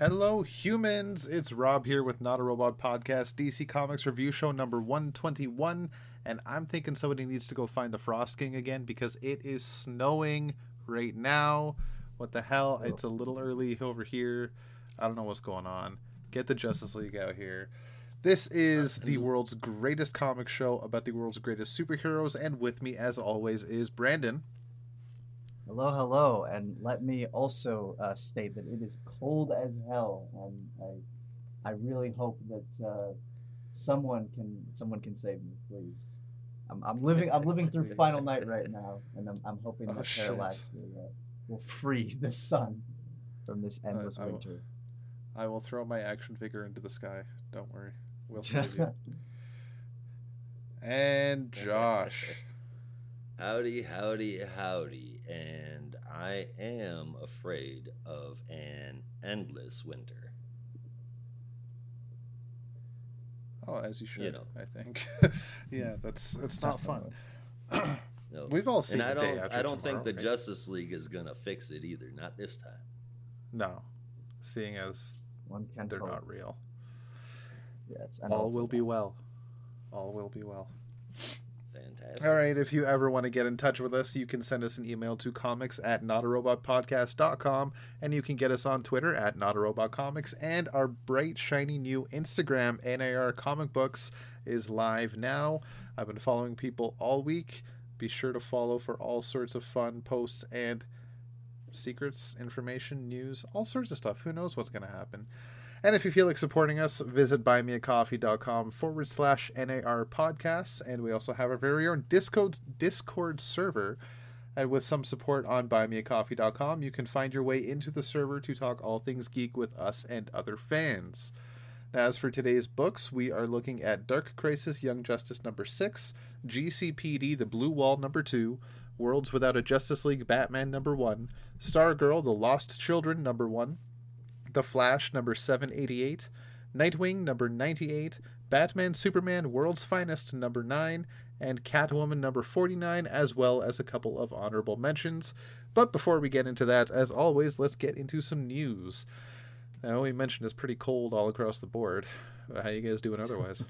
Hello, humans! It's Rob here with Not a Robot Podcast, DC Comics Review Show number 121. And I'm thinking somebody needs to go find the Frost King again because it is snowing right now. What the hell? It's a little early over here. I don't know what's going on. Get the Justice League out here. This is the uh, world's greatest comic show about the world's greatest superheroes. And with me, as always, is Brandon. Hello, hello, and let me also uh, state that it is cold as hell, and I, I really hope that uh, someone can someone can save me, please. I'm, I'm living I'm living through Final Night right now, and I'm, I'm hoping Oh, that shit. Parallax will uh, will free the sun from this endless I will- winter. I will throw my action figure into the sky. Don't worry. We'll save you. And Josh. Howdy, howdy, howdy, and I am afraid of an endless winter. Oh, as you should, You know. I think. yeah, that's it's not fun. No. We've all seen and I the day don't, after I don't think the right? Justice League is gonna fix it either. Not this time. No, seeing as One can they're hope. not real. Yes, and All will be well. All will be well. Fantastic. All right, if you ever want to get in touch with us, you can send us an email to comics at notarobotpodcast.com and you can get us on Twitter at notarobotcomics and our bright, shiny new Instagram, NAR Comic Books, is live now. I've been following people all week. Be sure to follow for all sorts of fun posts and secrets, information, news, all sorts of stuff. Who knows what's going to happen? And if you feel like supporting us, visit buymeacoffee.com forward slash NAR podcasts. And we also have our very own Discord, Discord server. And with some support on buymeacoffee.com, you can find your way into the server to talk all things geek with us and other fans. Now, as for today's books, we are looking at Dark Crisis Young Justice number 6, GCPD The Blue Wall number 2, Worlds Without a Justice League Batman number 1, Stargirl The Lost Children number 1, The Flash number 788, Nightwing number 98, Batman Superman World's Finest number 9, and Catwoman number 49, as well as a couple of honorable mentions. But before we get into that, as always, let's get into some news. Now, we mentioned it's pretty cold all across the board. How you guys doing otherwise?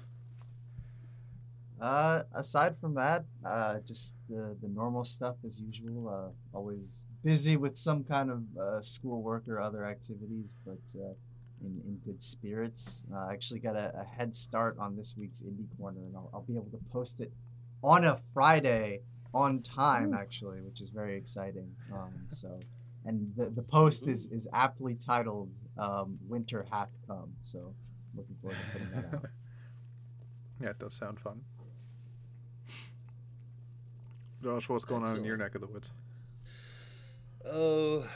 Uh, aside from that, uh, just the, the normal stuff as usual. Uh, always busy with some kind of uh, schoolwork or other activities, but uh, in, in good spirits. Uh, I actually got a, a head start on this week's Indie Corner, and I'll, I'll be able to post it on a Friday on time, actually, which is very exciting. Um, so, and the, the post is, is aptly titled um, "Winter Hath Come," so looking forward to putting that out. Yeah, it does sound fun. Josh, what's going on in your neck of the woods? Oh,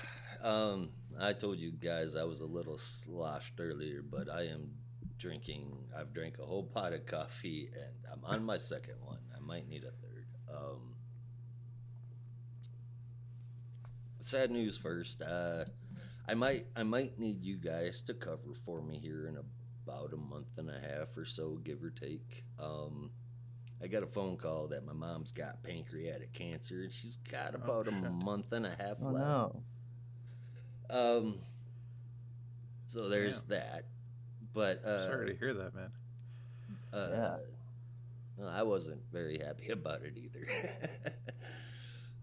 um, I told you guys I was a little sloshed earlier, but I am drinking. I've drank a whole pot of coffee, and I'm on my second one. I might need a third. Um, sad news first. Uh, I might, I might need you guys to cover for me here in about a month and a half or so, give or take. Um, I got a phone call that my mom's got pancreatic cancer, and she's got Oh, about a month and a half Oh left. no! Um. So there's that, but uh, Sorry to hear that, man. uh, Yeah. no, I wasn't very happy about it either.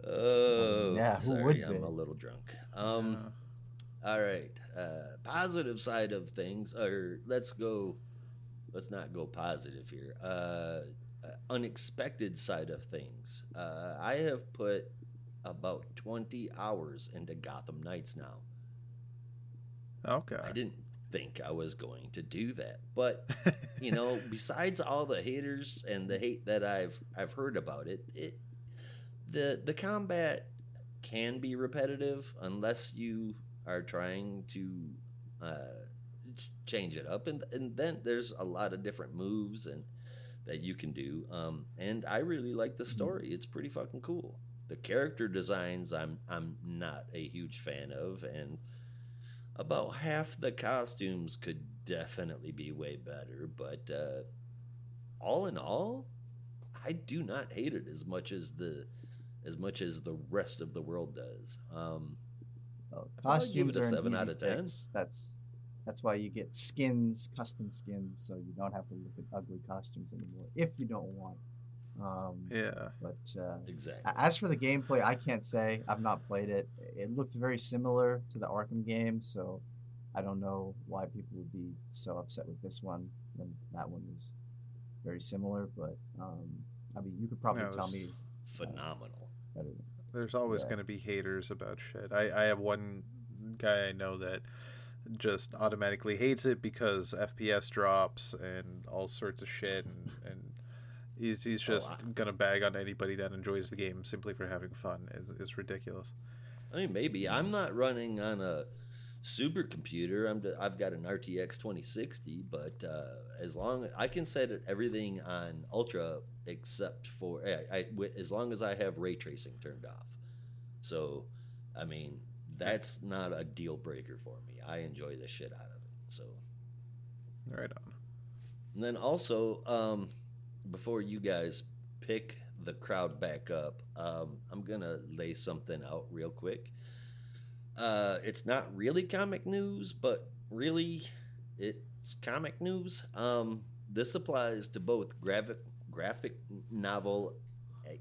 oh, Yeah, who sorry, would I'm a little drunk. Um. All right. Uh, positive side of things, or let's go. Let's not go positive here. Uh, unexpected side of things. Uh, I have put about 20 hours into Gotham Knights now. Okay. I didn't think I was going to do that, but you know, besides all the haters and the hate that I've I've heard about it, it the the combat can be repetitive unless you are trying to uh, change it up, and and then there's a lot of different moves and that you can do. Um, and I really like the story; it's pretty fucking cool. The character designs, I'm I'm not a huge fan of, and about half the costumes could definitely be way better, but uh, all in all, I do not hate it as much as the as much as the rest of the world does. Um, Well, I'll give costumes it a seven out of 10. fix. That's That's why you get skins, custom skins, so you don't have to look at ugly costumes anymore if you don't want. Um, Yeah. But uh, Exactly. as for the gameplay, I can't say. I've not played it. It looked very similar to the Arkham game, so I don't know why people would be so upset with this one when that one was very similar. But um, I mean, you could probably tell me Phenomenal. better. Than, There's always Yeah. going to be haters about shit. I, I have one guy I know that just automatically hates it because FPS drops and all sorts of shit, and, and he's, he's Oh, just I- gonna bag on anybody that enjoys the game simply for having fun. It's, it's ridiculous. I mean, maybe I'm not running on a supercomputer. I'm d- I've got an RTX 2060, but uh, as long I can set it, everything on ultra except for I, I, as long as I have ray tracing turned off. So, I mean, that's not a deal breaker for me. I enjoy the shit out of it. So, Right on. and then also, um, before you guys pick the crowd back up, um, I'm gonna lay something out real quick. Uh, it's not really comic news, but really, it's comic news. Um, this applies to both graphic graphic novel. eh,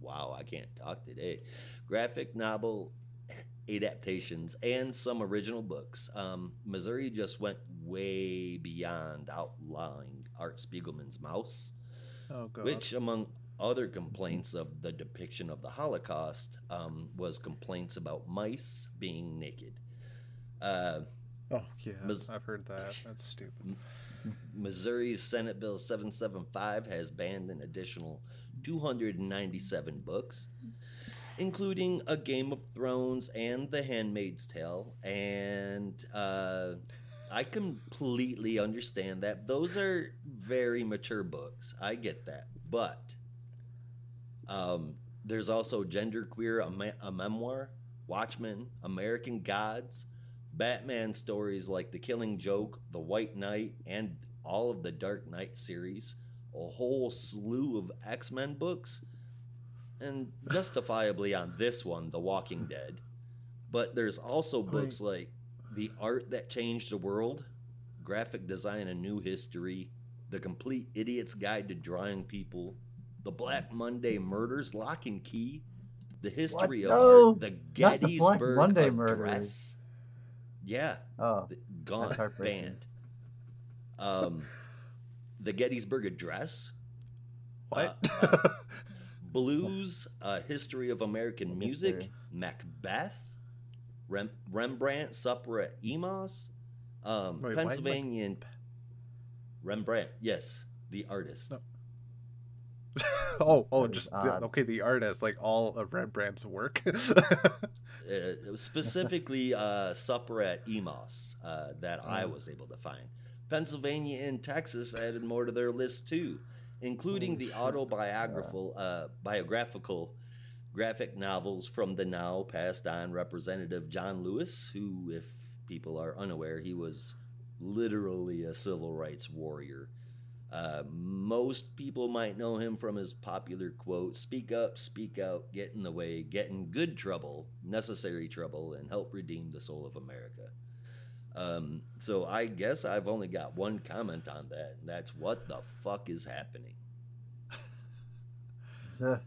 Wow, I can't talk today. Graphic novel adaptations and some original books. Um, Missouri just went way beyond outlawing Art Spiegelman's Maus, Oh god. which, among other complaints of the depiction of the Holocaust, um, was complaints about mice being naked. Uh, Oh yeah, Mis- I've heard that. That's stupid. Missouri's Senate Bill 775 has banned an additional 297 books, including A Game of Thrones and The Handmaid's Tale. And uh, I completely understand that. Those are very mature books. I get that. But um, there's also Genderqueer, a, me- a memoir, Watchmen, American Gods, Batman stories like The Killing Joke, The White Knight, and all of the Dark Knight series, a whole slew of X Men books, and justifiably on this one, The Walking Dead. But there's also books like The Art That Changed the World, Graphic Design A New History, The Complete Idiot's Guide to Drawing People, The Black Monday Murders, Lock and Key, The History of No, Art, The not the Black Gettysburg Monday Address. Murders. Yeah, Oh, gone, banned. Um, the Gettysburg Address, What? Uh, Blues, A History of American Music. Macbeth, Rem- Rembrandt, Supper at Emos, um, Wait, why Pennsylvania, and Rembrandt, yes, the artist. No. oh, oh, just the, okay. The artist, like all of Rembrandt's work. uh, specifically uh, Supper at Emos uh, that I Oh. was able to find. Pennsylvania and Texas added more to their list too, including the autobiographical uh, biographical graphic novels from the now passed on Representative John Lewis, who, if people are unaware, he was literally a civil rights warrior. Uh, most people might know him from his popular quote Speak up, speak out, get in the way, get in good trouble, necessary trouble, and help redeem the soul of America. Um, so I guess I've only got one comment on that, and that's what the fuck is happening?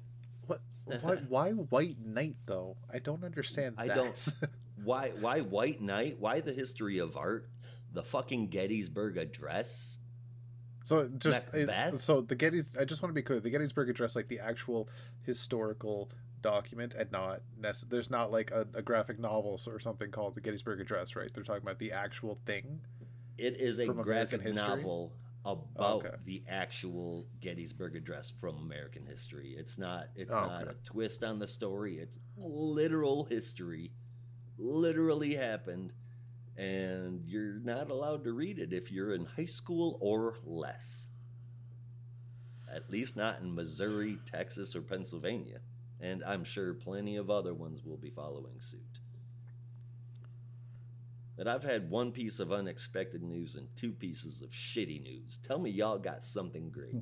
what? Why, why White Knight though? I don't understand. I that. don't- Why, why White Knight? Why the history of art? The fucking Gettysburg Address? So just it- so the Gettys. I just want to be clear. The Gettysburg Address, like the actual historical document, and not nece- there's not like a, a graphic novel or something called the Gettysburg Address, right? They're talking about the actual thing. It is a graphic novel oh, about okay. the actual Gettysburg Address from American history. It's not it's Oh, not okay. a twist on the story. It's literal history. Literally happened. And you're not allowed to read it if you're in high school or less. At least not in Missouri, Texas, or Pennsylvania. And I'm sure plenty of other ones will be following suit. But I've had one piece of unexpected news and two pieces of shitty news. Tell me y'all got something great.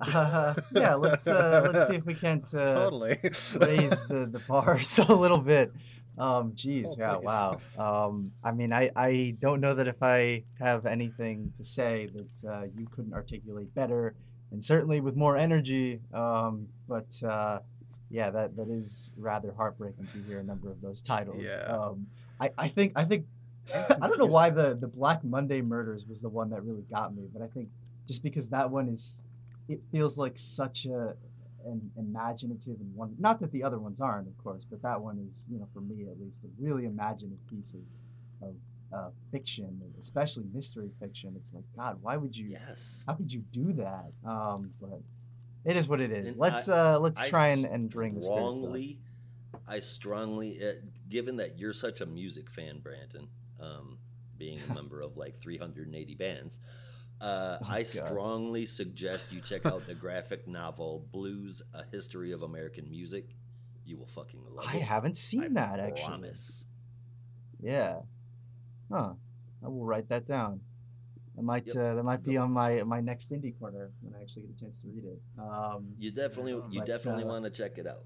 uh, yeah, let's uh, let's see if we can't uh, totally. raise the the bars a little bit. Um, geez, Oh, yeah, please. wow. Um, I mean, I, I don't know that if I have anything to say that uh, you couldn't articulate better, and certainly with more energy. Um, but uh, yeah, that that is rather heartbreaking to hear a number of those titles. Yeah. Um, I, I think I think I don't know why the the Black Monday Murders was the one that really got me, but I think just because that one is, it feels like such a an imaginative and one. Not that the other ones aren't, of course, but that one is, you know, for me at least, a really imaginative piece of of uh, fiction, especially mystery fiction. It's like God, why would you? Yes. How could you do that? Um, but it is what it is. And let's I- uh let's I try and, and bring the strongly, I strongly, uh, given that you're such a music fan, Brandon, um, being a member of like 380 bands, uh, Oh, I God. strongly suggest you check out the graphic novel "Blues: A History of American Music." You will fucking love I it. haven't seen I that actually. promise. Yeah. Huh. I will write that down. That might Yep. uh, that might be on my my next indie corner when I actually get a chance to read it. Um, You definitely, you But, definitely uh, want to check it out.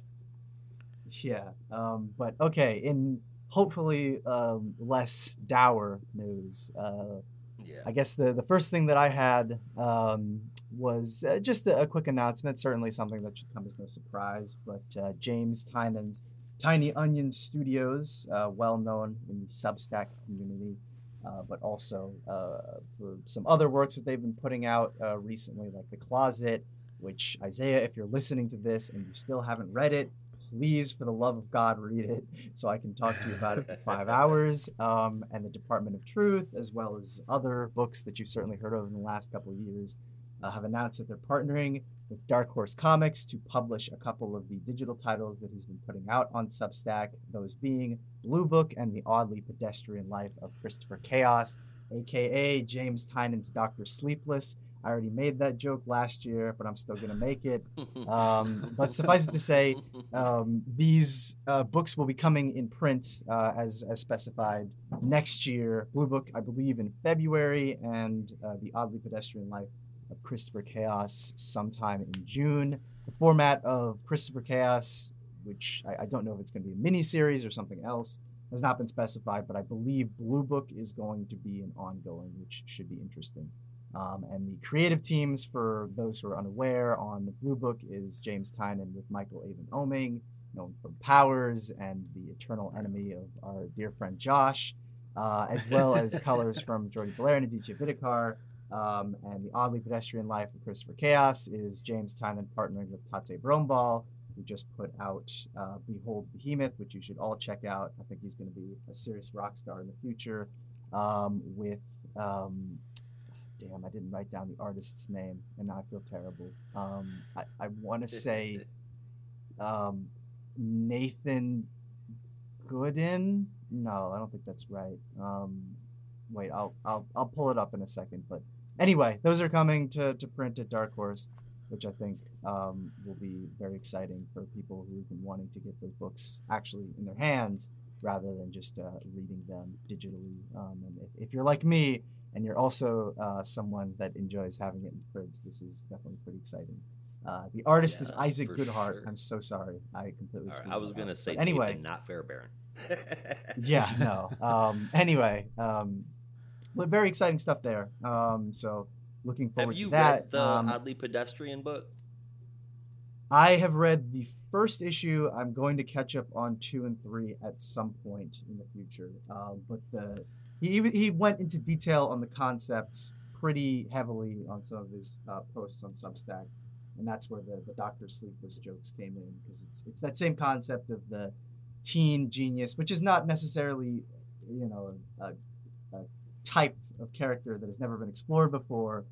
yeah. Um, but okay. In hopefully um, less dour news. Uh, Yeah. I guess the, the first thing that I had um, was uh, just a, a quick announcement, certainly something that should come as no surprise. But uh, James Tynion's Tiny Onion Studios, uh, well known in the Substack community, uh, but also uh, for some other works that they've been putting out uh, recently, like The Closet, which, Isaiah, if you're listening to this and you still haven't read it, please, for the love of God, read it so I can talk to you about it for five hours. Um, and the Department of Truth, as well as other books that you've certainly heard of in the last couple of years, uh, have announced that they're partnering with Dark Horse Comics to publish a couple of the digital titles that he's been putting out on Substack, those being Blue Book and The Oddly Pedestrian Life of Christopher Chaos, aka James Tynion's Doctor Sleepless. I already made that joke last year, but I'm still going to make it. Um, but suffice it to say, um, these uh, books will be coming in print uh, as, as specified next year. Blue Book, I believe, in February, and uh, The Oddly Pedestrian Life of Christopher Chaos sometime in June. The format of Christopher Chaos, which I, I don't know if it's going to be a mini series or something else, has not been specified, but I believe Blue Book is going to be an ongoing, which should be interesting. Um, and the creative teams, for those who are unaware, on the Blue Book is James Tynion with Michael Avon Oeming, known from Powers and the eternal enemy of our dear friend Josh, uh, as well as colors from Jordie Bellaire and Aditya Bidikar. Um, and the oddly pedestrian life of Christopher Chaos is James Tynion partnering with Tate Brombal, who just put out uh, Behold Behemoth, which you should all check out. I think he's going to be a serious rock star in the future. Um, with um, damn, I didn't write down the artist's name, and now I feel terrible. Um, I, I want to say um, Nathan Gooden. No, I don't think that's right. Um, wait, I'll, I'll I'll pull it up in a second. But anyway, those are coming to, to print at Dark Horse, which I think um, will be very exciting for people who've been wanting to get those books actually in their hands rather than just uh, reading them digitally. Um, and if, if you're like me and you're also uh, someone that enjoys having it in print, this is definitely pretty exciting. Uh, the artist is Isaac Goodhart. sure. I'm so sorry. I completely. Right, I was gonna say But anyway, Nathan, not Fairbairn. yeah, no. Um, anyway, um, but very exciting stuff there. Um, so looking forward Have you to that. read the um, oddly pedestrian book? I have read the first issue. I'm going to catch up on two and three at some point in the future. Um, but the he he went into detail on the concepts pretty heavily on some of his uh, posts on Substack, and that's where the the Doctor Sleepless jokes came in because it's it's that same concept of the teen genius, which is not necessarily you know a, a type of character that has never been explored before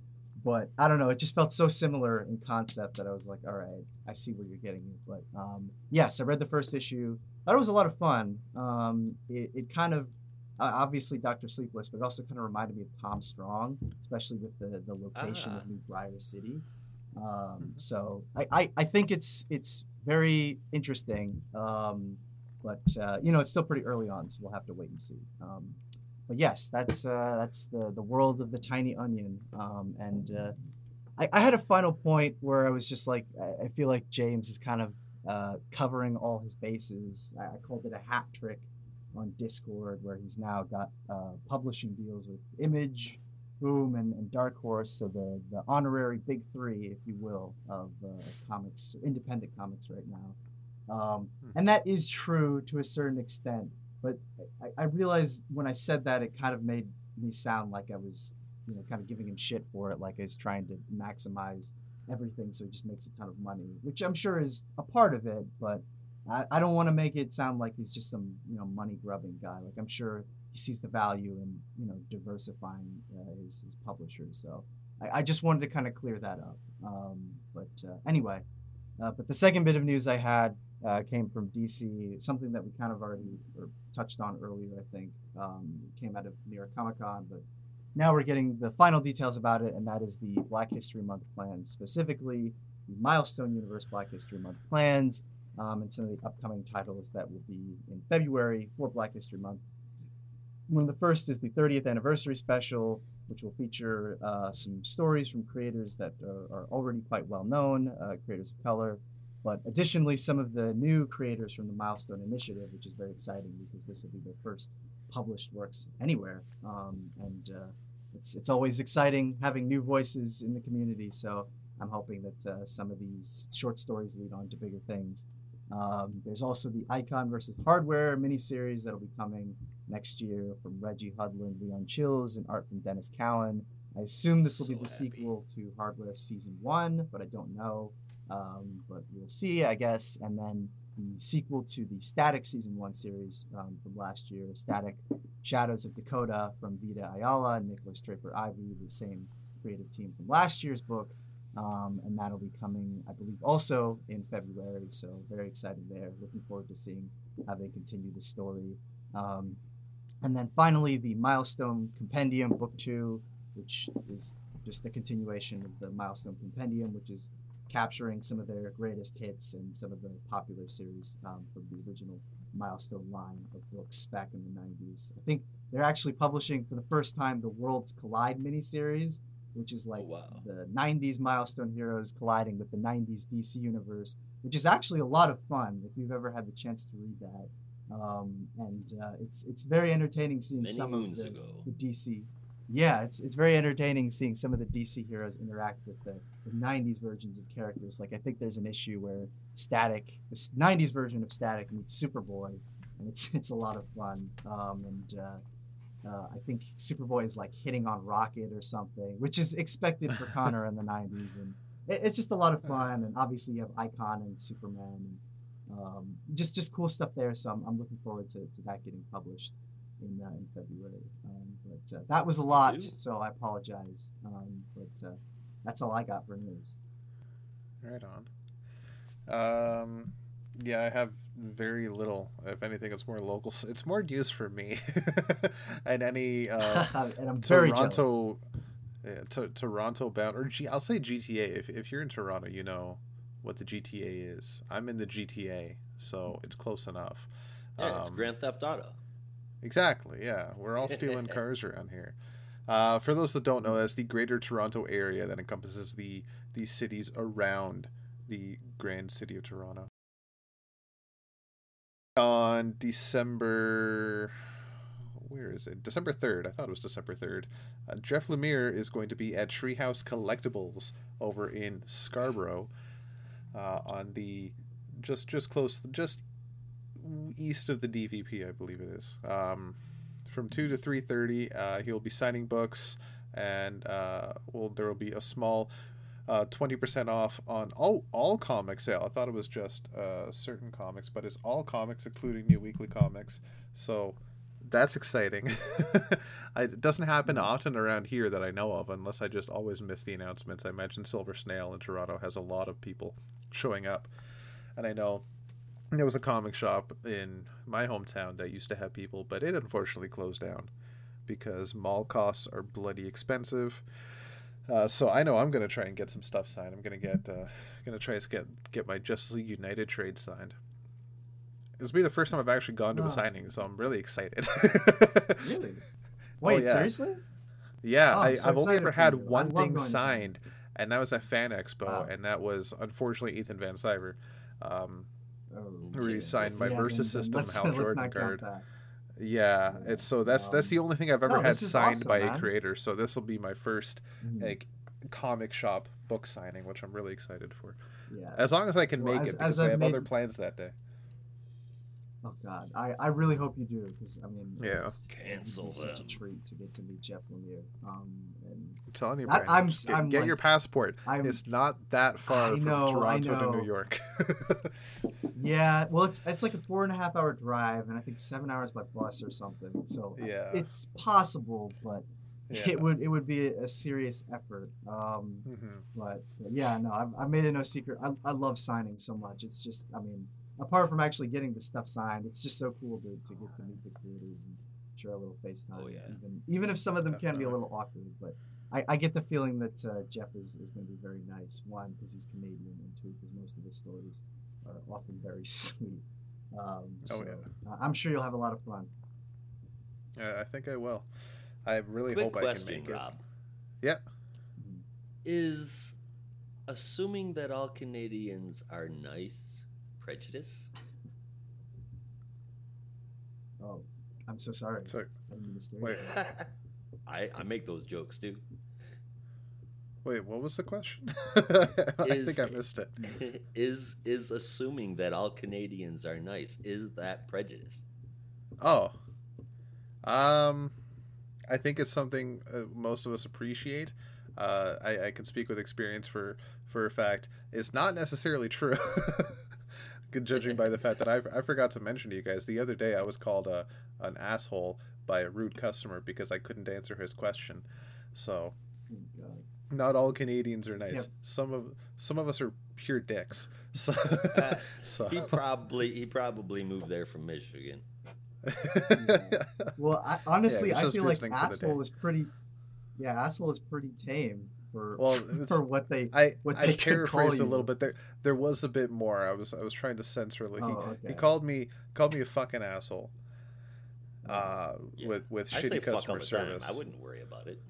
but I don't know. It just felt so similar in concept that I was like, all right, I see where you're getting it. But um, yes, I read the first issue. Thought it was a lot of fun. Um, it, it kind of uh, obviously Doctor Sleepless, but it also kind of reminded me of Tom Strong, especially with the the location Ah. of New Briar City. Um, so I, I, I think it's it's very interesting. Um, but uh, you know, it's still pretty early on, so we'll have to wait and see. Um, but yes, that's uh, that's the the world of the tiny onion. Um, and uh, I, I had a final point where I was just like, I, I feel like James is kind of uh, covering all his bases. I, I called it a hat trick on Discord, where he's now got uh, publishing deals with Image, Boom, and, and Dark Horse. So the the honorary big three, if you will, of uh, comics, independent comics right now. Um, Hmm. and that is true to a certain extent. But I, I realized when I said that, it kind of made me sound like I was, you know, kind of giving him shit for it, like I was trying to maximize everything so he just makes a ton of money, which I'm sure is a part of it, but I, I don't want to make it sound like he's just some, you know, money grubbing guy. Like I'm sure he sees the value in, you know, diversifying uh, his, his publishers. So I, I just wanted to kind of clear that up. Um, but uh, anyway, uh, but the second bit of news I had uh, came from DC, something that we kind of already touched on earlier, I think, um, came out of New York Comic Con, but now we're getting the final details about it, and that is the Black History Month plans, specifically the Milestone Universe Black History Month plans, um, and some of the upcoming titles that will be in February for Black History Month. One of the first is the 30th anniversary special, which will feature uh, some stories from creators that are, are already quite well known, uh, creators of color, but additionally, some of the new creators from the Milestone Initiative, which is very exciting because this will be their first published works anywhere. Um, and uh, it's, it's always exciting having new voices in the community. So I'm hoping that uh, some of these short stories lead on to bigger things. Um, there's also the Icon versus Hardware miniseries that'll be coming next year from Reggie Hudlin, Leon Chills, and art from Denys Cowan. I assume this will be the happy. sequel to Hardware Season 1, but I don't know. Um, but we'll see, I guess. And then the sequel to the Static Season 1 series um, from last year, Static Shadows of Dakota from Vita Ayala and Nikolas Draper-Ivey, the same creative team from last year's book. Um, and that'll be coming, I believe, also in February. So very excited there. Looking forward to seeing how they continue the story. Um, and then finally, the Milestone Compendium, Book Two, which is just a continuation of the Milestone Compendium, which is capturing some of their greatest hits and some of the popular series um, from the original Milestone line of books back in the 90s. I think they're actually publishing for the first time the Worlds Collide miniseries, which is like Oh, wow. the 90s Milestone heroes colliding with the 90s DC universe, which is actually a lot of fun if you've ever had the chance to read that. Um, and uh, it's it's very entertaining seeing Many some moons of the, ago. the DC. Yeah, it's it's very entertaining seeing some of the DC heroes interact with the, the 90s versions of characters. Like I think there's an issue where Static, this 90s version of Static meets Superboy, and it's it's a lot of fun. Um, and uh, uh, I think Superboy is like hitting on Rocket or something, which is expected for Connor in the 90s, and it, it's just a lot of fun. And obviously you have Icon and Superman, and um, just just cool stuff there. So I'm, I'm looking forward to, to that getting published in uh, in February. But uh, that was a lot, Ooh. so I apologize. Um, but uh, that's all I got for news. Right on. Um, yeah, I have very little. If anything, it's more local. It's more news for me, and any uh, and I'm very. Toronto, yeah, to, Toronto bound or G, I'll say GTA. If if you're in Toronto, you know what the GTA is. I'm in the GTA, so it's close enough. Yeah, it's Um, Grand Theft Auto. Exactly. Yeah, we're all stealing cars around here. Uh, for those that don't know, that's the Greater Toronto area that encompasses the the cities around the grand city of Toronto. On December, where is it? December third. I thought it was December third. Uh, Jeff Lemire is going to be at Treehouse Collectibles over in Scarborough, uh, on the just just close, just east of the DVP, I believe it is. Um, from two to three thirty, uh, he'll be signing books, and uh, well, there will be a small twenty percent off on all all comic sale. I thought it was just uh, certain comics, but it's all comics, including new weekly comics. So that's exciting. It doesn't happen often around here that I know of, unless I just always miss the announcements. I mentioned Silver Snail in Toronto has a lot of people showing up, and I know there was a comic shop in my hometown that used to have people, but it unfortunately closed down because mall costs are bloody expensive. Uh, so I know I'm gonna try and get some stuff signed. I'm gonna get uh, gonna try to get get my Justice League United trade signed. This will be the first time I've actually gone to Wow. a signing, so I'm really excited. Really? Wait, yeah. seriously? Yeah, Oh, I, so I've only ever had you. One thing signed, and that was at Fan Expo, Wow. and that was unfortunately Ethan Van Sciver. Um, Oh, where he Yeah, signed my yeah, Versus then- then System let's- Hal let's Jordan not count card. that. Yeah, Yeah, it's so that's that's the um, only thing I've ever no, had signed awesome, by a creator. So this will be my first Mhm. like comic shop book signing, which I'm really excited for. yeah. As long as I can Well, make as- it, because as I I've have other plans that day. Oh God, I, I really hope you do because I mean, Yeah. it's, it'd be Cancel such a treat to get to meet Jeff Lemire. Um, and I'm telling you, I- Brandon, I'm just get, I'm get like- your passport. I'm It's not that far I from Toronto to New. York. yeah, well, it's it's like a four and a half hour drive, and I think seven hours by bus or something. So yeah, it's possible, but yeah. it would it would be a, serious effort. Um, Mhm. but, but yeah, no, I've, I've made it no secret. I, I love signing so much. It's just, I mean, apart from actually getting the stuff signed, it's just so cool to, to get to meet the creators and share a little FaceTime. Oh, yeah. Even even if some of them can be a little awkward, but I, I get the feeling that uh, Jeff is, is going to be very nice. One, because he's Canadian, and two, because most of his stories are often very sweet. Um, so, yeah. uh, I'm sure you'll have a lot of fun. Yeah, I think I will. I really Quick hope I can make it. Rob. Yeah. Mhm. Is assuming that all Canadians are nice prejudice? Oh, I'm so sorry. So, I didn't mean to stare. Wait. I, I make those jokes too. Wait, what was the question? I think I missed it. is is assuming that all Canadians are nice? Is that prejudice? Oh, um, I think it's something uh, most of us appreciate. Uh, I, I can speak with experience for for a fact. It's not necessarily true. Judging by the fact that I, I forgot to mention to you guys the other day, I was called a an asshole by a rude customer because I couldn't answer his question. So Oh, God. Not all Canadians are nice. Yep. Some of some of us are pure dicks. So, Uh, so He probably he probably moved there from Michigan. Well, I, honestly, he's I feel like visiting for the day. asshole is pretty. Yeah, asshole is pretty tame for well, for what they. I what I they could call paraphrased a little bit there. There was a bit more. I was I was trying to censor. Like Oh, he, okay. he called me called me a fucking asshole. Uh, Yeah. with with I say shitty customer service. time. I wouldn't worry about it.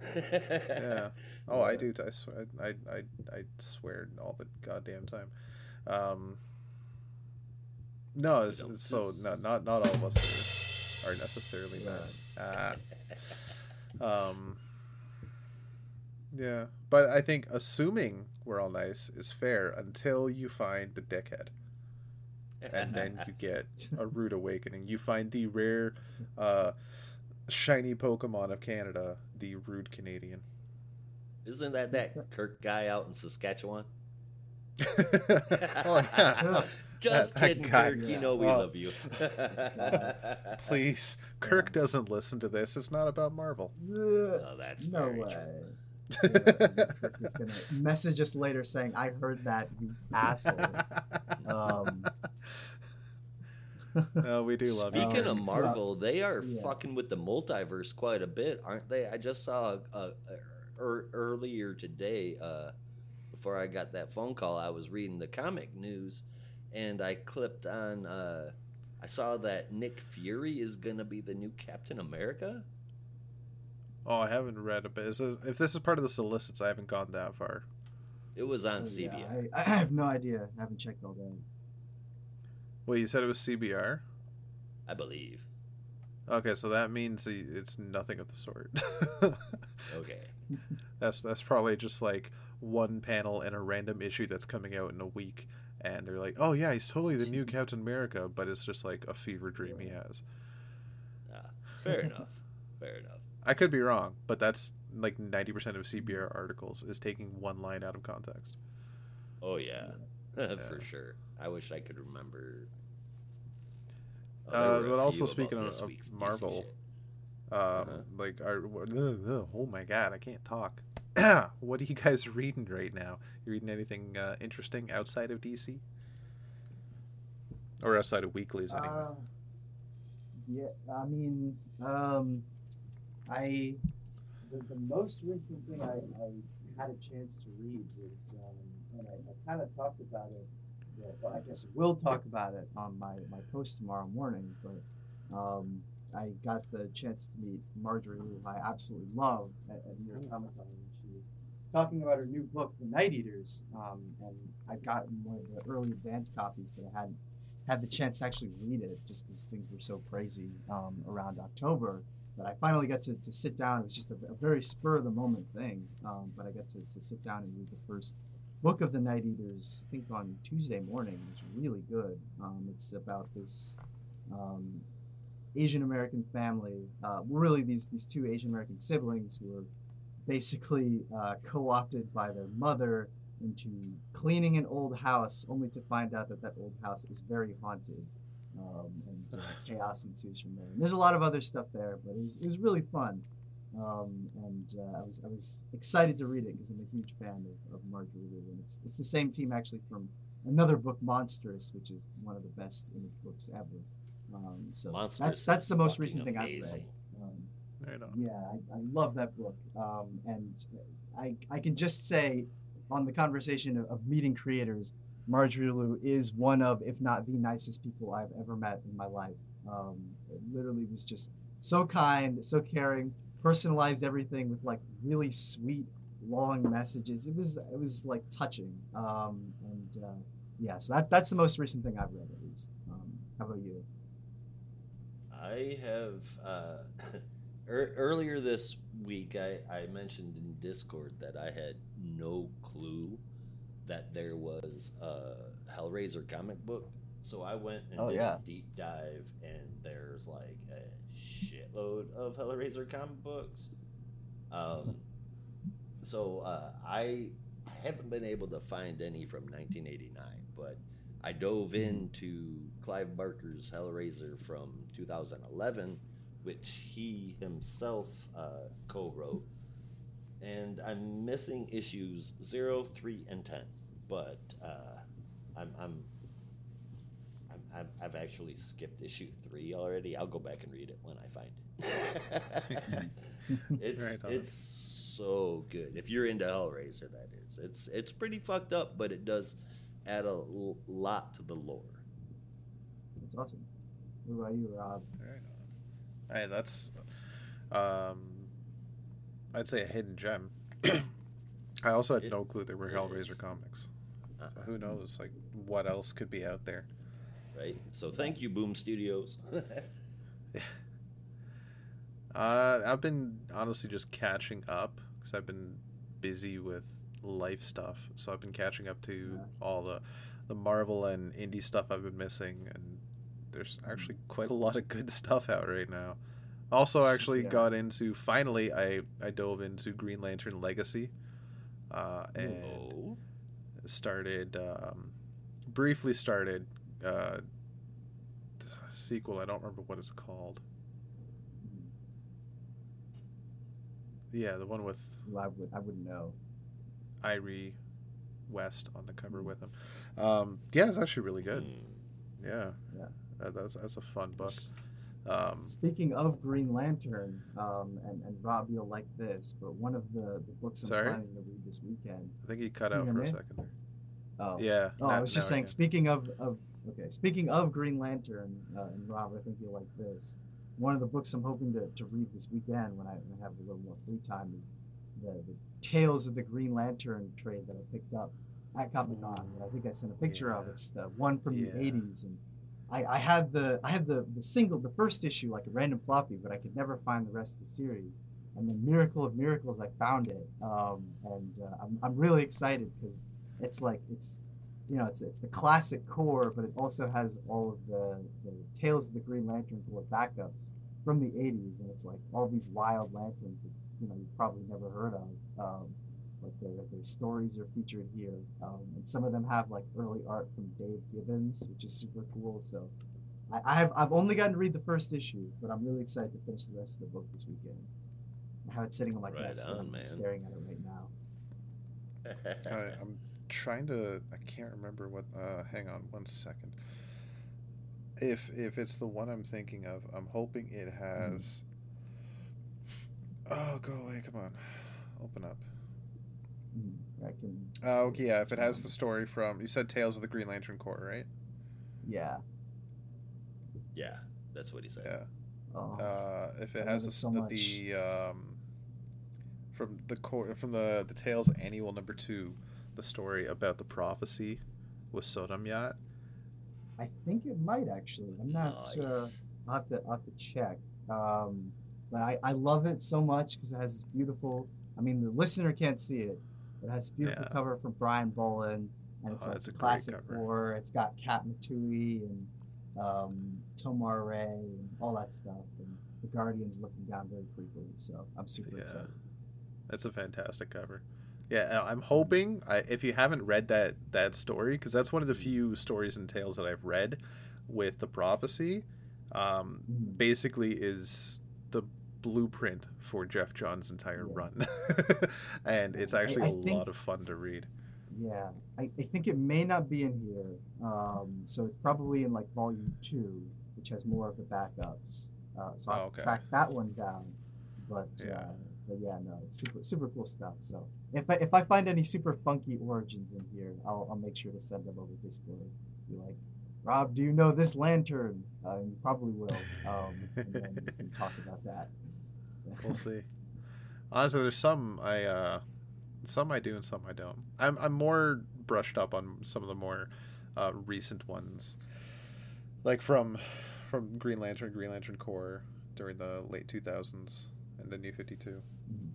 Yeah. Oh, I do. I swear. I, I I swear all the goddamn time. Um. No, so not not not all of us are, are necessarily nice. Ah. Um. Yeah, but I think assuming we're all nice is fair until you find the dickhead, and then you get a rude awakening. You find the rare, uh, shiny Pokemon of Canada, the rude Canadian. Isn't that that Kirk guy out in Saskatchewan? oh yeah. Just That- that kidding, guy. Kirk. You know we Oh. love you. Please, Kirk doesn't listen to this. It's not about Marvel. Ugh, Oh, that's no very way. true. Yeah, Kirk is gonna message us later saying, "I heard that, you assholes." Um, no, we do love Speaking you. of Um, Marvel, they are yeah. fucking with the multiverse quite a bit, aren't they? I just saw uh, er, earlier today, uh, before I got that phone call, I was reading the comic news, and I clipped on. Uh, I saw that Nick Fury is gonna be the new Captain America. Oh, I haven't read it, but is this, if this is part of the solicits, I haven't gone that far. It was on oh, yeah, I, I have no idea. I haven't checked all day. Well, you said it was CBR. I believe. Okay, so that means it's nothing of the sort. Okay. that's that's probably just like one panel in a random issue that's coming out in a week, and they're like, "Oh yeah, he's totally the new Captain America," but it's just like a fever dream he has. Ah, fair enough. Fair enough. I could be wrong, but that's like ninety percent of CBR articles is taking one line out of context. Oh yeah, Yeah. for sure. I wish I could remember. Uh, there were a but also speaking of- of Marvel, shit. Um, Uh-huh. like, are, what- ugh, ugh, oh my god, I can't talk. what are you guys reading right now? You reading anything uh, interesting outside of DC, or outside of weeklies anyway? Uh, yeah, I mean, um, I the, the most recent thing I, I had a chance to read was, um, and I, I kind of talked about it. yeah, Well, I guess we'll talk about it on my, my post tomorrow morning. But um, I got the chance to meet Marjorie, who I absolutely love at, at New York Comic Con. and She was talking about her new book, The Night Eaters, um, and I'd gotten one of the early advance copies, but I hadn't had the chance to actually read it just because things were so crazy um, around October. But I finally got to, to sit down. It was just a, a very spur of the moment thing. Um, but I got to, to sit down and read the first book of the Night Eaters, I think on Tuesday morning. It was really good. Um, it's about this um, Asian American family, uh, really these, these two Asian American siblings who were basically uh, co opted by their mother into cleaning an old house, only to find out that that old house is very haunted. Um, and uh, chaos ensues from there. And there's a lot of other stuff there, but it was, it was really fun. Um, and uh, I was I was excited to read it because I'm a huge fan of, of Marjorie Liu, and it's it's the same team actually from another book, Monstrous, which is one of the best image books ever. Um, so Monstrous that's that's the most fucking recent thing I've read. Um, Right yeah, I, I love that book, um, and I I can just say on the conversation of, of meeting creators, Marjorie Liu is one of, if not the nicest people I've ever met in my life. Um, it literally was just so kind, so caring, personalized everything with like really sweet, long messages. It was it was like touching. Um, and uh, yeah, so that that's the most recent thing I've read at least. Um, how about you? I have uh, er, earlier this week. I, I mentioned in Discord that I had no clue that there was a Hellraiser comic book. So I went and Oh, did yeah. a deep dive, and there's like a shitload of Hellraiser comic books. Um, so uh, I haven't been able to find any from 1989, but I dove into Clive Barker's Hellraiser from 2011, which he himself uh, co-wrote, and I'm missing issues 0, 3, and 10. But uh, I'm, I'm, I'm, I've, I've actually skipped issue 3 already. I'll go back and read it when I find it. it's Right it's so good. If you're into Hellraiser, that is. It's it's pretty fucked up, but it does add a l- lot to the lore. That's awesome. What about you, Rob? Right on. Hey, that's um, I'd say a hidden gem. I also had It- no clue there were Hellraiser is. comics. Uh, So who knows, like what else could be out there? right? So thank you, Boom Studios. Uh, I've been honestly just catching up because I've been busy with life stuff. So I've been catching up to all the the Marvel and indie stuff I've been missing, and there's actually quite a lot of good stuff out right now. Also, actually Yeah. got into finally I I dove into Green Lantern Legacy, uh, and started um, briefly started uh, this sequel. I don't remember what it's called. Yeah, the one with Well, I would I wouldn't know. Irie West on the cover with him. Um, yeah, it's actually really good. hmm. Yeah, Yeah. that, that's that's a fun book. S- Um, Speaking of Green Lantern, um, and, and Rob, you'll like this, but one of the, the books I'm Sorry? planning to read this weekend. I think he cut out for a second there. Oh, Yeah. Oh, I was just saying. Speaking of, of okay, speaking of Green Lantern, uh, and Rob, I think you'll like this. One of the books I'm hoping to, to read this weekend when I, when I have a little more free time is the, the Tales of the Green Lantern trade that I picked up at Comic Con. I think I sent a picture of. It's the one from Yeah. the '80s, and I, I had the I had the, the single, the first issue, like a random floppy, but I could never find the rest of the series. And the Miracle of Miracles, I found it, um, and uh, I'm, I'm really excited because it's like it's you know, it's it's the classic core, but it also has all of the, the Tales of the Green Lantern Corps backups from the 80s, and it's like all these wild lanterns that you know you've probably never heard of. Um, but their their stories are featured here, um, and some of them have like early art from Dave Gibbons, which is super cool. So I, I have I've only gotten to read the first issue, but I'm really excited to finish the rest of the book this weekend. I have it sitting on my Right desk, on, and I'm man. staring at it right now. I, I'm trying to. I can't remember what. Uh, hang on one second. If if it's the one I'm thinking of, I'm hoping it has. Oh, go away! Come on, open up. I can. Oh, see okay, yeah. If it has the story from, you said Tales of the Green Lantern Corps, right? yeah. yeah, that's what he said. Yeah. Oh. Uh, if it love has it the, so the, the um, from the core from the the Tales annual number two, the story about the prophecy with Sodam Yat. I think it might actually. I'm not. Uh, Nice. I'll have to. I'll have to check. Um, but I, I love it so much because it has this beautiful. I mean, the listener can't see it. It has beautiful Yeah. cover from Brian Bolland, and it's Oh, like a classic cover. horror. It's got Katma Tui and um, Tomar-Re and all that stuff, and the Guardians looking down very creepily. So I'm super Yeah. excited. That's a fantastic cover. Yeah, I- I'm hoping I, if you haven't read that that story, because that's one of the few stories and tales that I've read with the prophecy. Um, Mhm. basically, is the blueprint for Geoff Johns' entire Yeah. run, and it's actually I a think- lot of fun to read. Yeah, I, I think it may not be in here. Um, so it's probably in like volume two, which has more of the backups. Uh, so I'll Oh, okay. track that one down. But Yeah. uh, but yeah, no, it's super super cool stuff. So if I, if I find any super funky origins in here, I'll, I'll make sure to send them over Discord. Be like, Rob, do you know this lantern? Uh, you probably will. Um, and then we can talk about that. We'll see. Honestly, there's some I uh, some I do and some I don't. I'm I'm more brushed up on some of the more uh, recent ones, like from from Green Lantern, Green Lantern Corps during the late 2000s and the New 52. Mhm.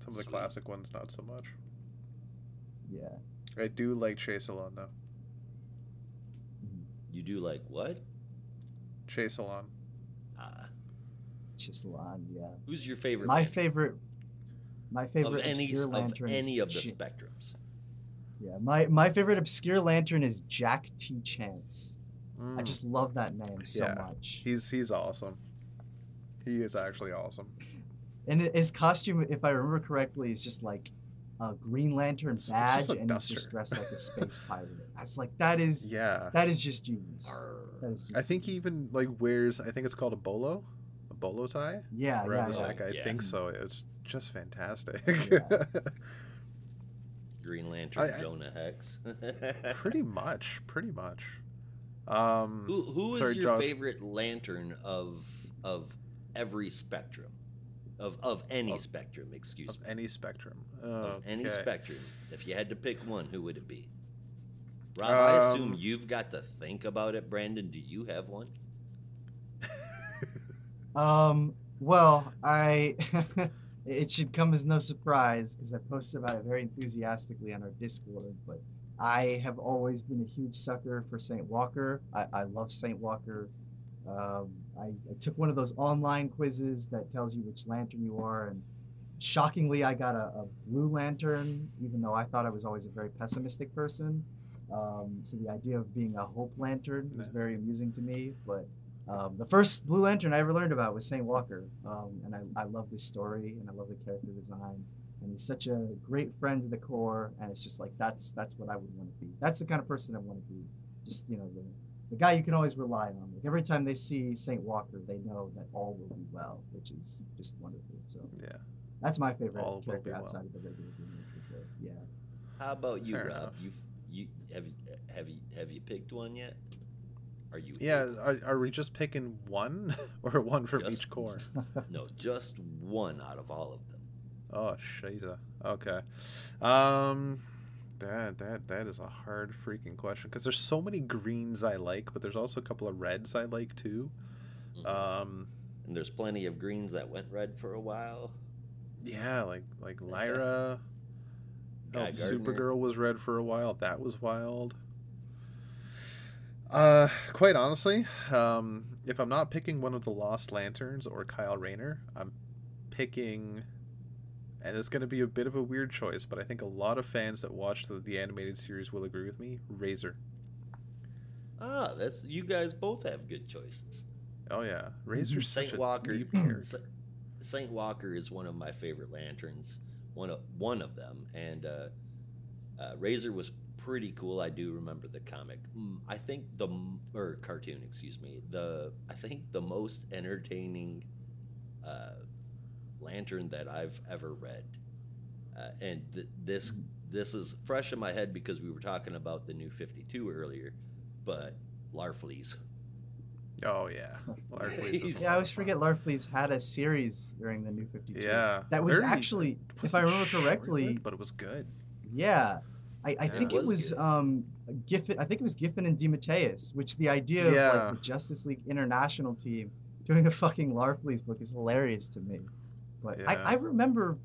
Some of the Sweet. classic ones, not so much. yeah. I do like Chaselon though. You do like what? Chaselon. Uh, Chaselon, yeah. who's your favorite? My lantern? favorite, my of favorite any obscure of lantern. is any of the Chi- spectrums. Yeah, my my favorite obscure lantern is Jack T. Chance. I Mm, just love that name so Yeah. much. he's he's awesome. He is actually awesome. And his costume, if I remember correctly, is just like a Green Lantern It's- it's badge, just a and he's just dressed like a space pirate. That's like that is Yeah. that is just genius. Arr. That is just I think he even like wears I think it's called a bolo, a bolo tie yeah around yeah, his yeah. neck. I Yeah. think so. It's just fantastic. Yeah. Green Lantern, I- I- Jonah Hex. pretty much, pretty much. Um, Who who is Sorry, your Josh. favorite lantern of of every spectrum, of of any Of- spectrum? Excuse of me, any spectrum. of any spectrum. If you had to pick one, who would it be? Rob, I assume Um, you've got to think about it. Brandon, do you have one? Um. Well, I. it should come as no surprise because I posted about it very enthusiastically on our Discord. But I have always been a huge sucker for Saint Walker. I, I love Saint Walker. Um, I, I took one of those online quizzes that tells you which lantern you are, and shockingly, I got a, a blue lantern, even though I thought I was always a very pessimistic person. Um, so the idea of being a hope lantern was very amusing to me. But um, the first Blue Lantern I ever learned about was Saint Walker, um, and I, I love this story and I love the character design. And he's such a great friend to the core, and it's just like that's that's what I would want to be. That's the kind of person I want to be. Just you know the the guy you can always rely on. Like every time they see Saint Walker, they know that all will be well, which is just wonderful. So Yeah. that's my favorite All will character be well. outside of the regular Green Lantern. Yeah. How about you, Fair Rob? enough. You you have you have you have you picked one yet? Are you? Yeah. Are, are we just picking one or one from Just- each core? No, just one out of all of them. Oh, shiza. Okay. Um, that that that is a hard freaking question because there's so many greens I like, but there's also a couple of reds I like too. Mhm. Um, and there's plenty of greens that went red for a while. yeah, like like Lyra. Oh, Guy Gardner. Supergirl was red for a while. That was wild. Uh, quite honestly, um, if I'm not picking one of the Lost Lanterns or Kyle Rayner, I'm picking, and it's going to be a bit of a weird choice, but I think a lot of fans that watched the, the animated series will agree with me. Razer. Ah, that's you guys both have good choices. Oh yeah, Razer's such Saint Walker. Saint Walker is one of my favorite lanterns. One of one of them, and uh, uh, Razer was pretty cool. I do remember the comic. Mm, I think the or cartoon, excuse me. The I think the most entertaining uh, lantern that I've ever read, uh, and th- this this is fresh in my head because we were talking about the new Fifty Two earlier, but Larfleeze. Oh yeah, Larfleeze is a Yeah, I always fun. forget Larfleeze had a series during the New 52. Yeah, That was very- actually, if I remember short-lived, correctly, but it was good. yeah. I, I Yeah. think It it was was um Giffen. I think it was Giffen and DeMatteis, which the idea of Yeah. like the Justice League International team doing a fucking Larfleeze book is hilarious to me. But Yeah. I, I remember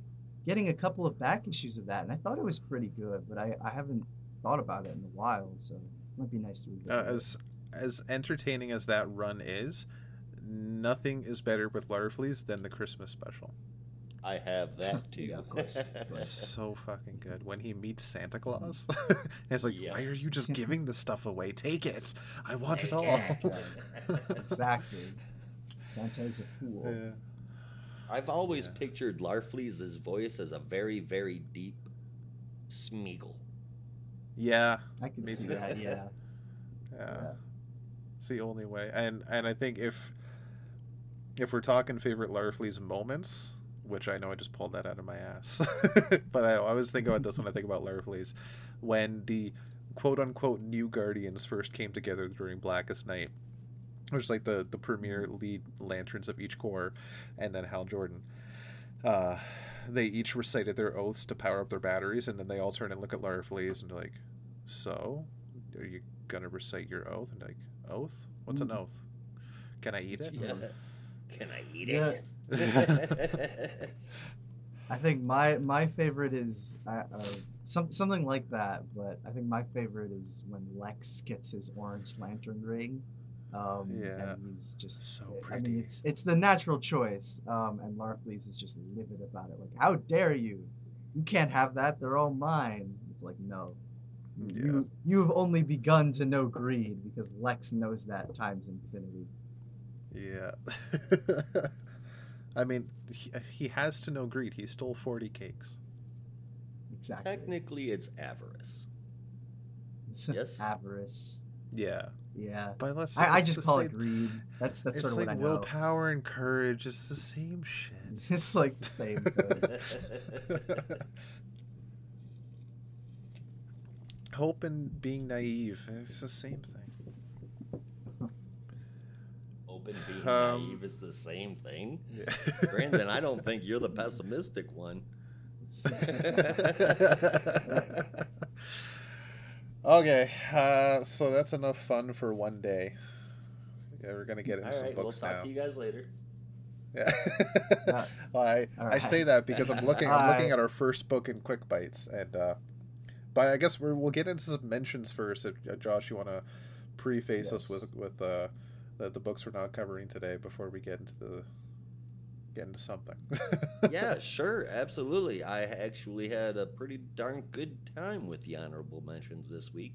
getting a couple of back issues of that, and I thought it was pretty good. But I, I haven't thought about it in a while, so it might be nice to revisit. Uh, as as entertaining as that run is, nothing is better with Larfleeze than the Christmas special. I have that too. Yeah, of course, so fucking good when he meets Santa Claus. and it's like, Yeah. why are you just giving this stuff away? Take it. I want it all. it. exactly. Santa's a fool. Yeah. I've always Yeah. pictured Larfleeze's voice as a very, very deep Smeagol. yeah, I can see too. that. Yeah. yeah. yeah. It's the only way. And and I think if if we're talking favorite Larfleeze moments, which I know I just pulled that out of my ass, but I always think about this when I think about Larfleeze, when the quote unquote new Guardians first came together during Blackest Night, which is like the the premier lead lanterns of each corps, and then Hal Jordan. Uh, they each recited their oaths to power up their batteries, and then they all turn and look at Larfleeze and like, "So, are you gonna recite your oath?" And like, "Oath? What's an oath? Can I eat it?" Yeah. Can I eat Yeah. it? I think my my favorite is uh, uh, some, something like that, but I think my favorite is when Lex gets his orange lantern ring. Um, Yeah. and he's just So I pretty. mean, it's it's the natural choice. Um, and Larfleeze is just livid about it. Like, how dare you? You can't have that. They're all mine. It's like, no. Yeah. You you have only begun to know greed because Lex knows that times infinity. Yeah. I mean, he, he has to know greed. He stole 40 cakes. Exactly. Technically, it's avarice. yes? Avarice. Yeah. Yeah. But let's. I, I just call same- it greed. That's that's It's sort of like what I know. willpower and courage. It's the same shit. it's like the same thing. Hope and being naive. It's the same thing. Open being Um, naive is the same thing. Yeah. Brandon, I don't think you're the pessimistic one. okay, uh, so that's enough fun for one day. Yeah, we're gonna get into All some right, we'll books talk now. to you guys later. Yeah. Yeah. well, I, All I say that because I'm looking I'm looking at our first book in Quick Bites, and uh, but I guess we're, we'll get into some mentions first. If uh, Josh, you want to preface us with with uh, the the books we're not covering today before we get into the get into something. yeah, sure, absolutely. I actually had a pretty darn good time with the honorable mentions this week.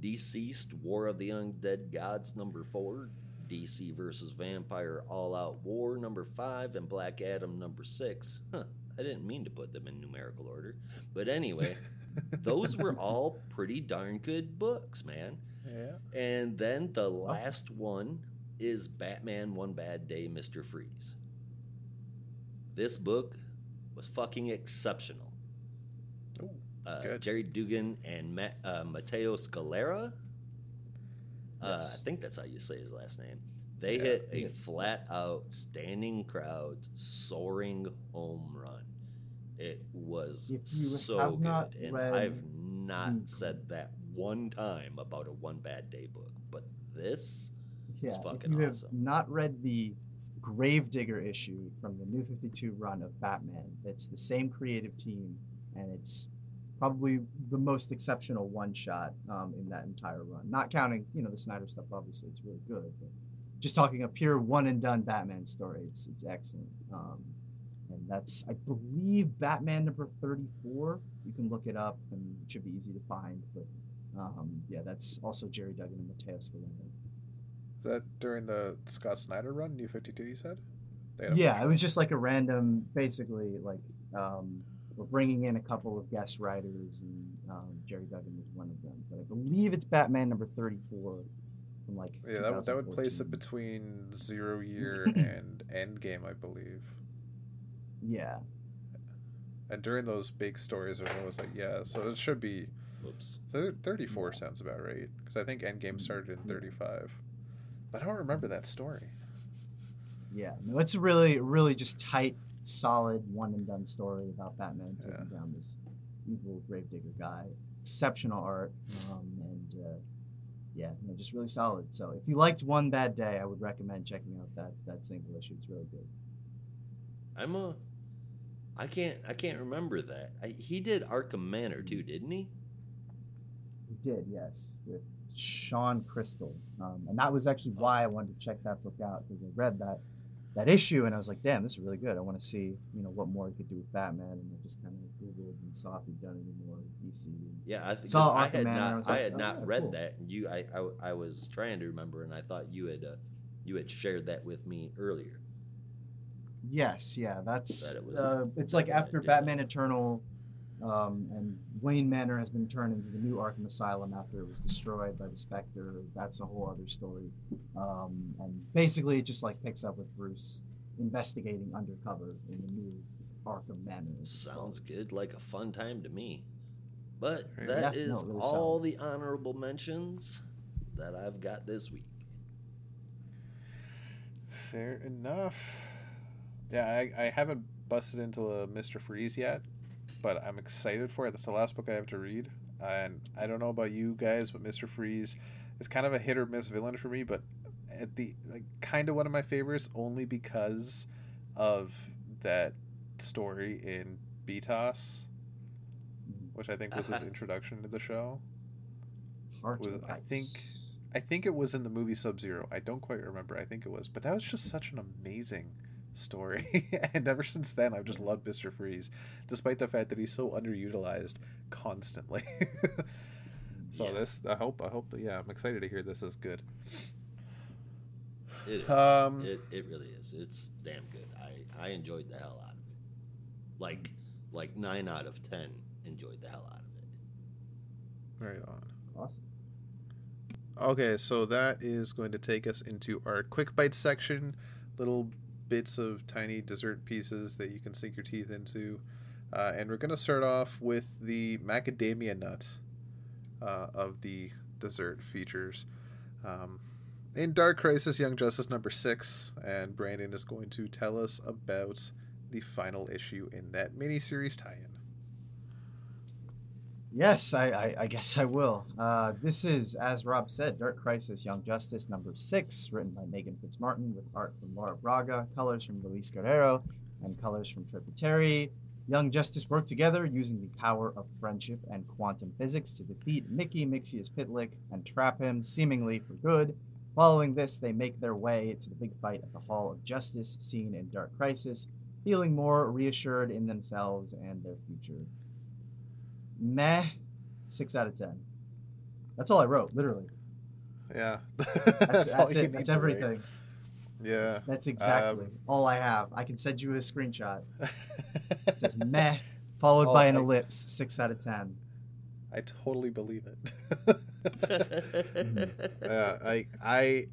DCeased War of the Undead Gods number four, DC versus Vampire All Out War number five, and Black Adam number six. Huh, I didn't mean to put them in numerical order, but anyway, those were all pretty darn good books, man. yeah. And then the last one is Batman One Bad Day, Mr. Freeze. This book was fucking exceptional. Ooh, Uh, good. Gerry Duggan and Ma- uh, Matteo Scalera. Uh, Yes. I think that's how you say his last name. They Yeah, hit a flat out standing crowd soaring home run. It was If so good. and I've not said that one time about a one bad day book. But this Yeah, if fucking you have not read the Gravedigger issue from the New 52 run of Batman, it's the same creative team, and it's probably the most exceptional one shot um, in that entire run. Not counting, you know, the Snyder stuff. Obviously, it's really good, but just talking a pure one and done Batman story, it's it's excellent. Um, and that's, I believe, Batman number 34. You can look it up, and it should be easy to find. But um, yeah, that's also Gerry Duggan and Matteo Scalera. Is that during the Scott Snyder run, New Fifty Two? You said. They had a Yeah, it was just like a random, basically like um, we're bringing in a couple of guest writers, and um, Gerry Duggan was one of them. But I believe it's Batman number thirty-four from like Yeah, that, would- that would place it between Zero Year and Endgame, I believe. Yeah, And during those big stories, I was like, yeah, so it should be Whoops. thir- 34 sounds about right because I think Endgame started in 35. But I don't remember that story. yeah. No, it's a really, really just tight, solid, one and done story about Batman taking Yeah. down this evil gravedigger guy. Exceptional art, um, and uh, yeah, you know, just really solid. So if you liked One Bad Day, I would recommend checking out that that single issue. It's really good. I'm a. I can't. I can't remember that. I, he did Arkham Manor too, didn't he? He did, yes, with Shawn Crystal, um, and that was actually why I wanted to check that book out because I read that that issue and I was like, damn, this is really good. I want to see you know what more he could do with Batman, and I just kind of googled and saw if he'd done any more DC. And Yeah, I think Saw I Arkham had Manor, not. I was I, had oh, not yeah, read cool. that, and you. I, I. I was trying to remember, and I thought you had. Uh, you had shared that with me earlier. Yes, yeah, that's That it was uh, it's like after Batman Eternal, um, and Wayne Manor has been turned into the new Arkham Asylum after it was destroyed by the Spectre. That's a whole other story, um, and basically it just like picks up with Bruce investigating undercover in the new Arkham Manor. Sounds good, like a fun time to me. But Right. that Yeah, is no, really all solid. the honorable mentions that I've got this week. Fair enough. Yeah, I, I haven't busted into a Mr. Freeze yet, but I'm excited for it. That's the last book I have to read. And I don't know about you guys, but Mr. Freeze is kind of a hit or miss villain for me, but at the like kind of one of my favorites only because of that story in BTOS, Mhm. which I think was his introduction to the show. Was- I think- I think it was in the movie Sub Zero. I don't quite remember. I think it was, but that was just such an amazing story. and ever since then, I've just loved Mister Freeze, despite the fact that he's so underutilized constantly. so Yeah. this, I hope, I hope, yeah, I'm excited to hear this is good. It is. Um, it, it really is. It's damn good. I, I enjoyed the hell out of it. Like like nine out of ten enjoyed the hell out of it. right on. awesome. Okay, so that is going to take us into our quick bites section. Little bits of tiny dessert pieces that you can sink your teeth into. Uh, and we're going to start off with the macadamia nut uh, of the dessert features. Um, in Dark Crisis Young Justice number six, and Brandon is going to tell us about the final issue in that miniseries tie in. Yes, I, I, I guess I will. Uh, this is, as Rob said, Dark Crisis Young Justice number six, written by Meghan Fitzmartin, with art from Laura Braga, colors from Luis Guerrero, and colors from Troy Peteri. Young Justice work together using the power of friendship and quantum physics to defeat Mickey Mixius Pitlick and trap him, seemingly for good. Following this, they make their way to the big fight at the Hall of Justice, seen in Dark Crisis, feeling more reassured in themselves and their future meh six out of ten that's all i wrote literally Yeah. that's, all that's you it need that's to write. everything Yeah. that's, that's exactly Um, all i have i can send you a screenshot it says meh followed Oh, by an I- ellipse six out of ten I totally believe it. yeah, I I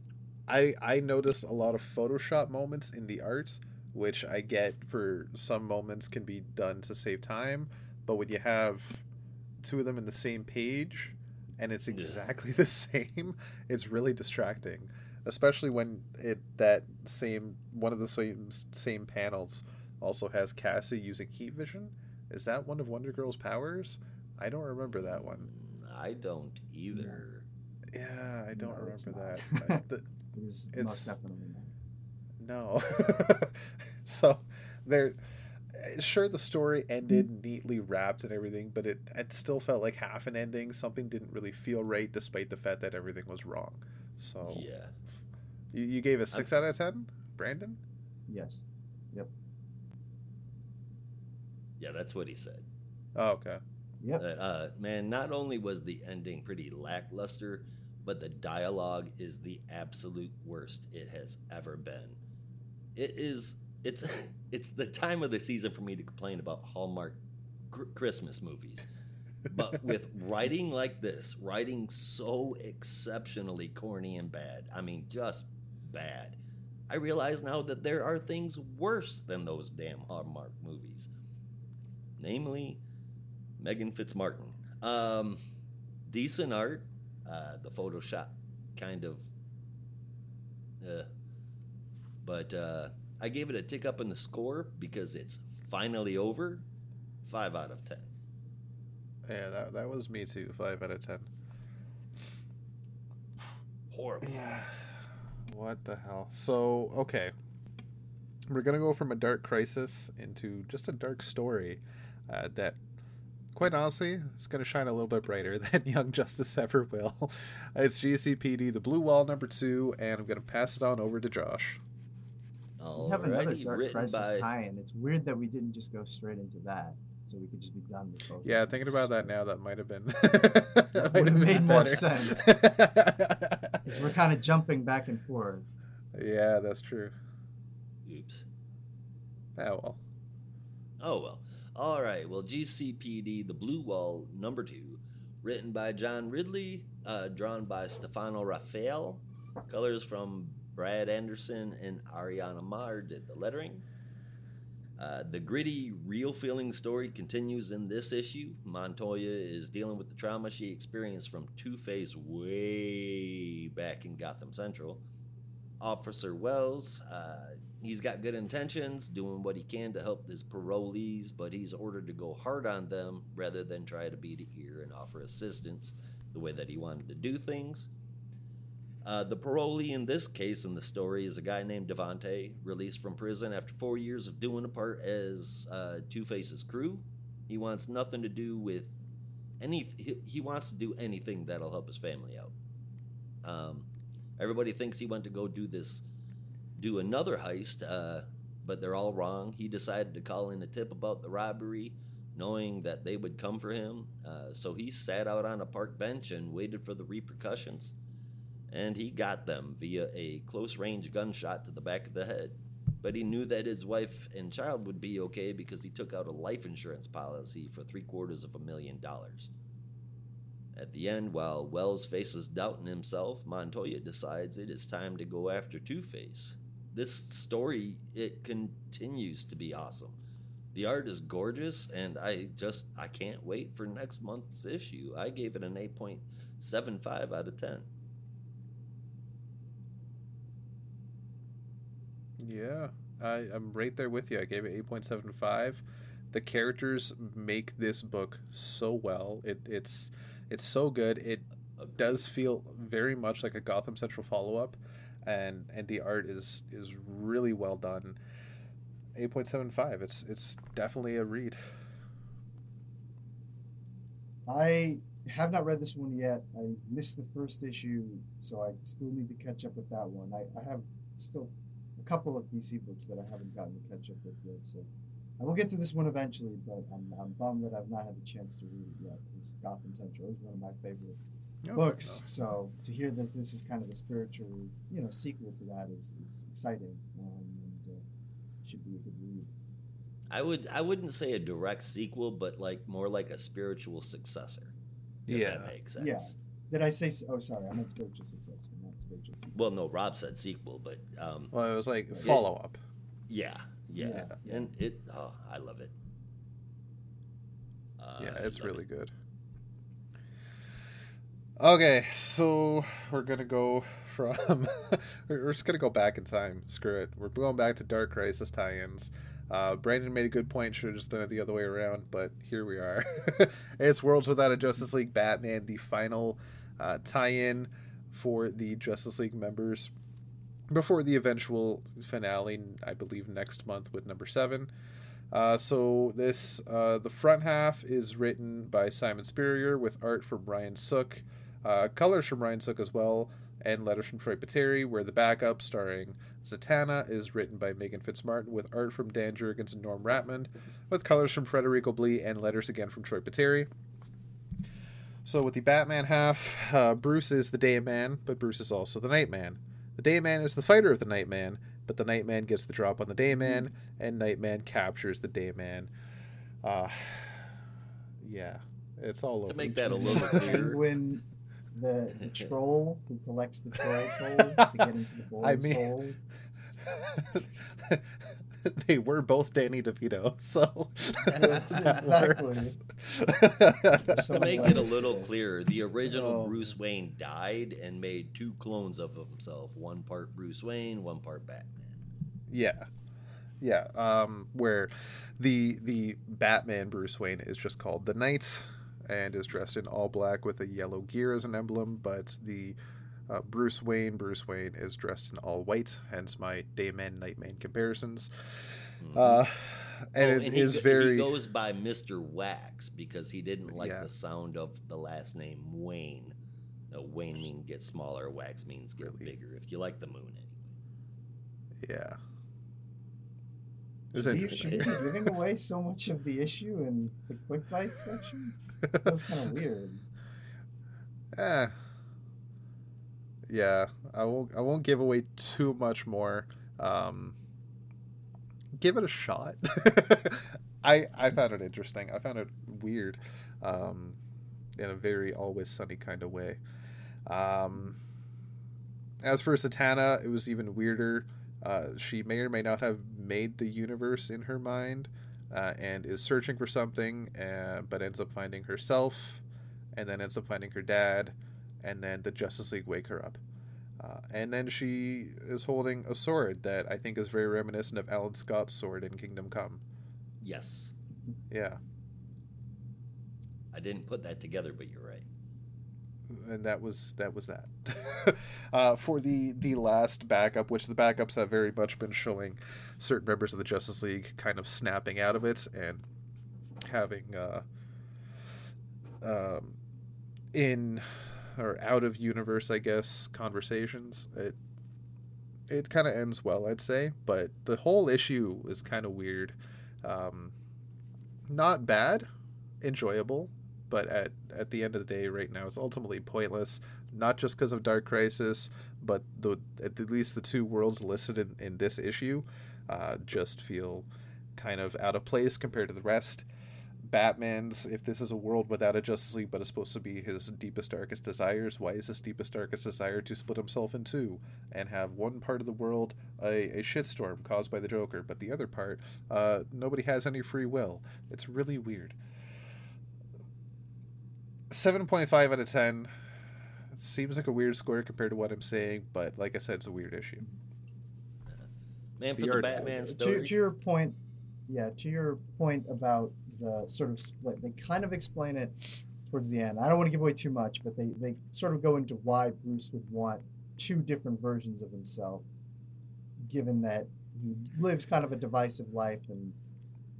I I notice a lot of Photoshop moments in the art, which I get for some moments can be done to save time, but when you have two of them in the same page and it's Yeah. exactly the same, it's really distracting. Especially when it that same one of the same same panels also has Cassie using heat vision. Is that one of Wonder Girl's powers? I don't remember that one. Mm, I don't either. Yeah, I don't No, remember not. that. I- the- it is It's- most definitely not no. so there sure the story ended Mm. neatly wrapped and everything, but it it still felt like half an ending. Something didn't really feel right despite the fact that everything was wrong. So Yeah. you, you gave a 6 out of 10, Brandon? yes Yep. Yeah, that's what he said. Oh, okay. yep That, uh, man, not only was the ending pretty lackluster, but the dialogue is the absolute worst it has ever been. It is. It's it's the time of the season for me to complain about Hallmark Christmas movies, but with writing like this, writing so exceptionally corny and bad. I mean, just bad. I realize now that there are things worse than those damn Hallmark movies. Namely, Meghan Fitzmartin. Um, decent art. Uh, the Photoshop kind of. Uh, but uh, I gave it a tick up in the score because it's finally over. Five out of ten. Yeah, that that was me too. Five out of ten. Horrible. Yeah. What the hell? So okay, we're gonna go from a dark crisis into just a dark story uh, that, quite honestly, is gonna shine a little bit brighter than Young Justice ever will. It's GCPD, the Blue Wall number two, and I'm gonna pass it on over to Josh. We have another Dark written Crisis by tie-in. It's weird that we didn't just go straight into that, so we could just be done with both. Yeah, thinking about that now, that might have been That would've made more sense. sense. 'Cause we're kind of jumping back and forth. yeah, that's true. Oops. Oh well. Oh well. All right. Well, GCPD, The Blue Wall, number two, written by John Ridley, uh, drawn by Stefano Raffaele, colors from Brad Anderson and Ariana Maher did the lettering. Uh, the gritty, real feeling story continues in this issue. Montoya is dealing with the trauma she experienced from Two Face way back in Gotham Central. Officer Wells, uh, he's got good intentions, doing what he can to help his parolees, but he's ordered to go hard on them rather than try to be the ear and offer assistance the way that he wanted to do things. Uh, the parolee in this case in the story is a guy named Devante, released from prison after four years of doing a part as uh, Two Face's crew. He wants nothing to do with any. He, he wants to do anything that'll help his family out. Um, everybody thinks he went to go do this, do another heist, uh, but they're all wrong. He decided to call in a tip about the robbery, knowing that they would come for him. Uh, so he sat out on a park bench and waited for the repercussions and he got them via a close range gunshot to the back of the head. But he knew that his wife and child would be okay because he took out a life insurance policy for three quarters of a million dollars. At the end, while Wells faces doubt in himself, Montoya decides it is time to go after Two Face. This story it continues to be awesome. The art is gorgeous, and I just I can't wait for next month's issue. I gave it an 8.75 out of 10. Yeah, I, I'm right there with you. I gave it 8.75. The characters make this book so well. It, it's it's so good. It does feel very much like a Gotham Central follow up, and and the art is is really well done. 8.75. It's it's definitely a read. I have not read this one yet. I missed the first issue, so I still need to catch up with that one. I, I have still couple of DC books that I haven't gotten to catch up with yet, so I will get to this one eventually. But I'm, I'm bummed that I've not had the chance to read it yet because Gotham Central is one of my favorite books. So to hear that this is kind of the spiritual, you know, sequel to that is, is exciting um, and uh, should be a good read. I would I wouldn't say a direct sequel, but like more like a spiritual successor. If Yeah. that makes sense. Yeah. Did I say? Oh, sorry, I meant spiritual successor, not spiritual sequel. Well, no, Rob said sequel, but um, Well, it was like Yeah. follow up. yeah, yeah, Yeah, yeah. and it. Oh, I love it. Uh, yeah, it's really it. good. Okay, so we're gonna go from we're we're just gonna go back in time. Screw it. We're going back to Dark Crisis tie-ins. Uh, Brandon made a good point. Should have just done it the other way around, but here we are. it's Worlds Without a Justice League Batman, the final uh, tie-in for the Justice League members before the eventual finale. I believe next month with number seven. Uh, so this uh, the front half is written by Simon Spurrier with art from Ryan Sook, uh, colors from Ryan Sook as well, and letters from Troy Peteri. Where the backup, starring Zatanna, is written by Meghan Fitzmartin with art from Dan Jurgens and Norm Rapmund, with colors from Federico Blee and letters again from Troy Peteri. So with the Batman half, uh, Bruce is the Day Man, but Bruce is also the Night Man. The Day Man is the fighter of the Night Man, but the Night Man gets the drop on the Day Man, and Nightman captures the Dayman. Uh, yeah, it's all over. To make the that a place. little clearer. Penguin, the, the troll who collects the troll toll to get into the I mean- hole. they were both Danny DeVito, so That's that exactly. works. To make it a little is- clearer, the original Oh. Bruce Wayne died and made two clones of himself. One part Bruce Wayne, one part Batman. yeah, yeah. Um, where the the Batman Bruce Wayne is just called the Knight, and is dressed in all black with a yellow gear as an emblem. But the uh, Bruce Wayne, Bruce Wayne is dressed in all white, hence my Dayman Nightman comparisons. Mhm. Uh, and Oh, it he, is go- very He goes by Mister Wax because he didn't like Yeah. the sound of the last name Wayne. No, Wayne means get smaller. Wax means get Really? bigger. If you like the moon, anyway. yeah. It's Should we- interesting. should we giving away so much of the issue in the quick bites section? That was kind of weird. Eh. Yeah, I won't. I won't give away too much more. Um, give it a shot. I I found it interesting. I found it weird, um, in a very always sunny kind of way. Um, as for Zatanna, it was even weirder. Uh, she may or may not have made the universe in her mind, uh, and is searching for something, uh, but ends up finding herself and then ends up finding her dad, and then the Justice League wake her up. Uh, and then she is holding a sword that I think is very reminiscent of Alan Scott's sword in Kingdom Come. Yes, Yeah, I didn't put that together, but you're right. and that was that was that. uh, for the the last backup, which the backups have very much been showing certain members of the Justice League kind of snapping out of it and having uh, um, in or out of universe, I guess, conversations. It it kind of ends well, I'd say, but the whole issue is kind of weird. Um, not bad, enjoyable, but at at the end of the day, right now, it's ultimately pointless. Not just because of Dark Crisis, but the at least the two worlds listed in, in this issue uh, just feel kind of out of place compared to the rest. Batman's, if this is a world without a Justice League but is supposed to be his deepest, darkest desires, why is his deepest, darkest desire to split himself in two and have one part of the world a, a shitstorm caused by the Joker, but the other part, uh, nobody has any free will? It's really weird. 7.5 out of 10. Seems like a weird score compared to what I'm saying, but like I said, it's a weird issue. Man, The for the art's Batman good. to, story. to your point, yeah, to your point about the sort of split, they kind of explain it towards the end. I don't want to give away too much, but they, they sort of go into why Bruce would want two different versions of himself, given that he lives kind of a divisive life, and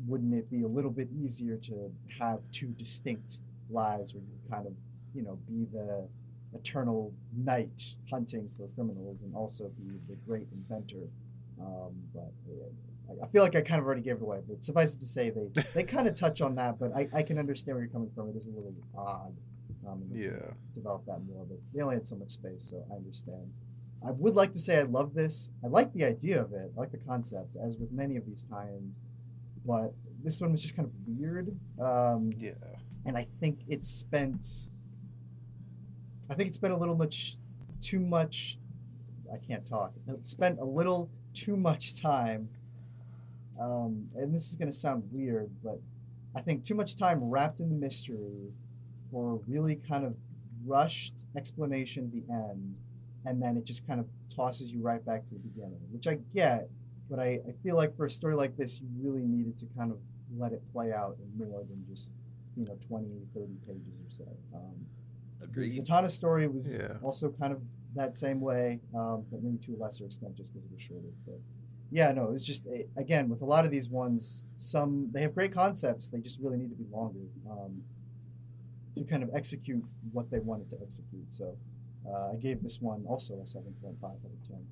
wouldn't it be a little bit easier to have two distinct lives where you kind of, you know, be the eternal knight hunting for criminals and also be the great inventor um, but yeah, I- feel like I kind of already gave it away. But suffice it to say, they they kind of touch on that. But I, I can understand where you're coming from. It is a little odd. Um, and they could Yeah. Develop that more, but they only had so much space, so I understand. I would like to say I love this. I like the idea of it. I like the concept, as with many of these tie-ins. But this one was just kind of weird. Um, Yeah. and I think it spent. I think it's spent a little much, too much. I can't talk. It spent a little too much time. Um, and this is going to sound weird, but I think too much time wrapped in the mystery for a really kind of rushed explanation at the end, and then it just kind of tosses you right back to the beginning, which I get, but I, I feel like for a story like this, you really needed to kind of let it play out in more than just you know 20 30 pages or so um, the Agreed. Zatanna story was Yeah. also kind of that same way um, but maybe to a lesser extent just because it was shorter but yeah no it was just eh, again with a lot of these ones some they have great concepts they just really need to be longer um, to kind of execute what they wanted to execute so uh, i gave this one also a 7.5 out of 10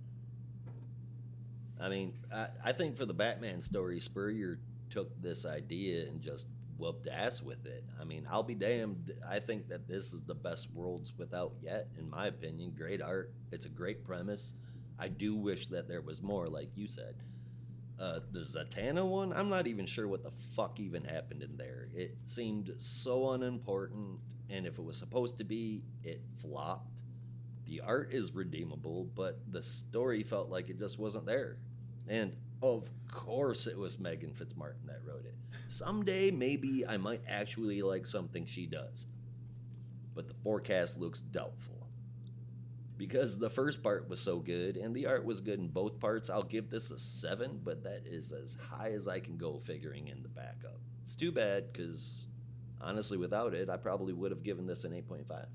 I mean, I, I think for the Batman story, Spurrier took this idea and just whooped ass with it. I mean, I'll be damned. I think that this is the best Worlds Without yet, in my opinion. Great art. It's a great premise. I do wish that there was more, like you said. Uh, the Zatanna one, I'm not even sure what the fuck even happened in there. It seemed so unimportant, and if it was supposed to be, it flopped. The art is redeemable, but the story felt like it just wasn't there. And of course, it was Meghan Fitzmartin that wrote it. Someday, maybe I might actually like something she does. But the forecast looks doubtful. Because the first part was so good and the art was good in both parts, I'll give this a 7, but that is as high as I can go figuring in the backup. It's too bad because honestly, without it, I probably would have given this an 8.5.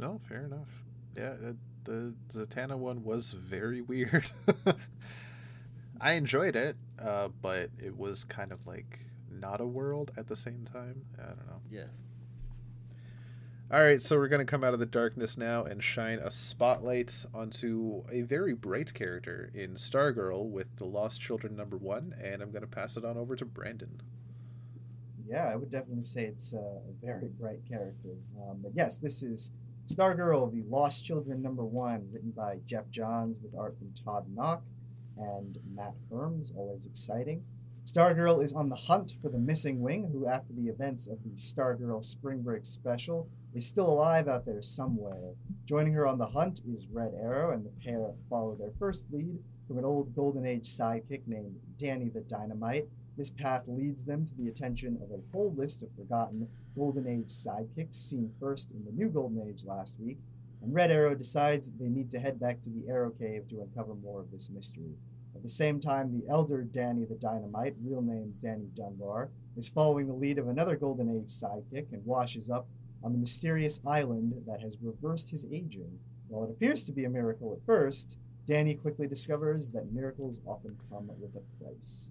No, fair enough. Yeah, the, the Zatanna one was very weird. I enjoyed it, uh, but it was kind of like not a world at the same time. I don't know. Yeah. All right, so we're going to come out of the darkness now and shine a spotlight onto a very bright character in Stargirl with the Lost Children number one, and I'm going to pass it on over to Brandon. Yeah, I would definitely say it's a very bright character. Um, but yes, this is Stargirl, the Lost Children number one, written by Geoff Johns with art from Todd Nauck and Matt Herms. Always exciting. Stargirl is on the hunt for the missing wing, who, after the events of the Stargirl Spring Break special, is still alive out there somewhere. Joining her on the hunt is Red Arrow, and the pair follow their first lead from an old Golden Age sidekick named Danny the Dynamite. This path leads them to the attention of a whole list of forgotten Golden Age sidekicks seen first in the new Golden Age last week, and Red Arrow decides they need to head back to the Arrow Cave to uncover more of this mystery. At the same time, the elder Danny the Dynamite, real name Danny Dunbar, is following the lead of another Golden Age sidekick and washes up on the mysterious island that has reversed his aging. While it appears to be a miracle at first, Danny quickly discovers that miracles often come with a price.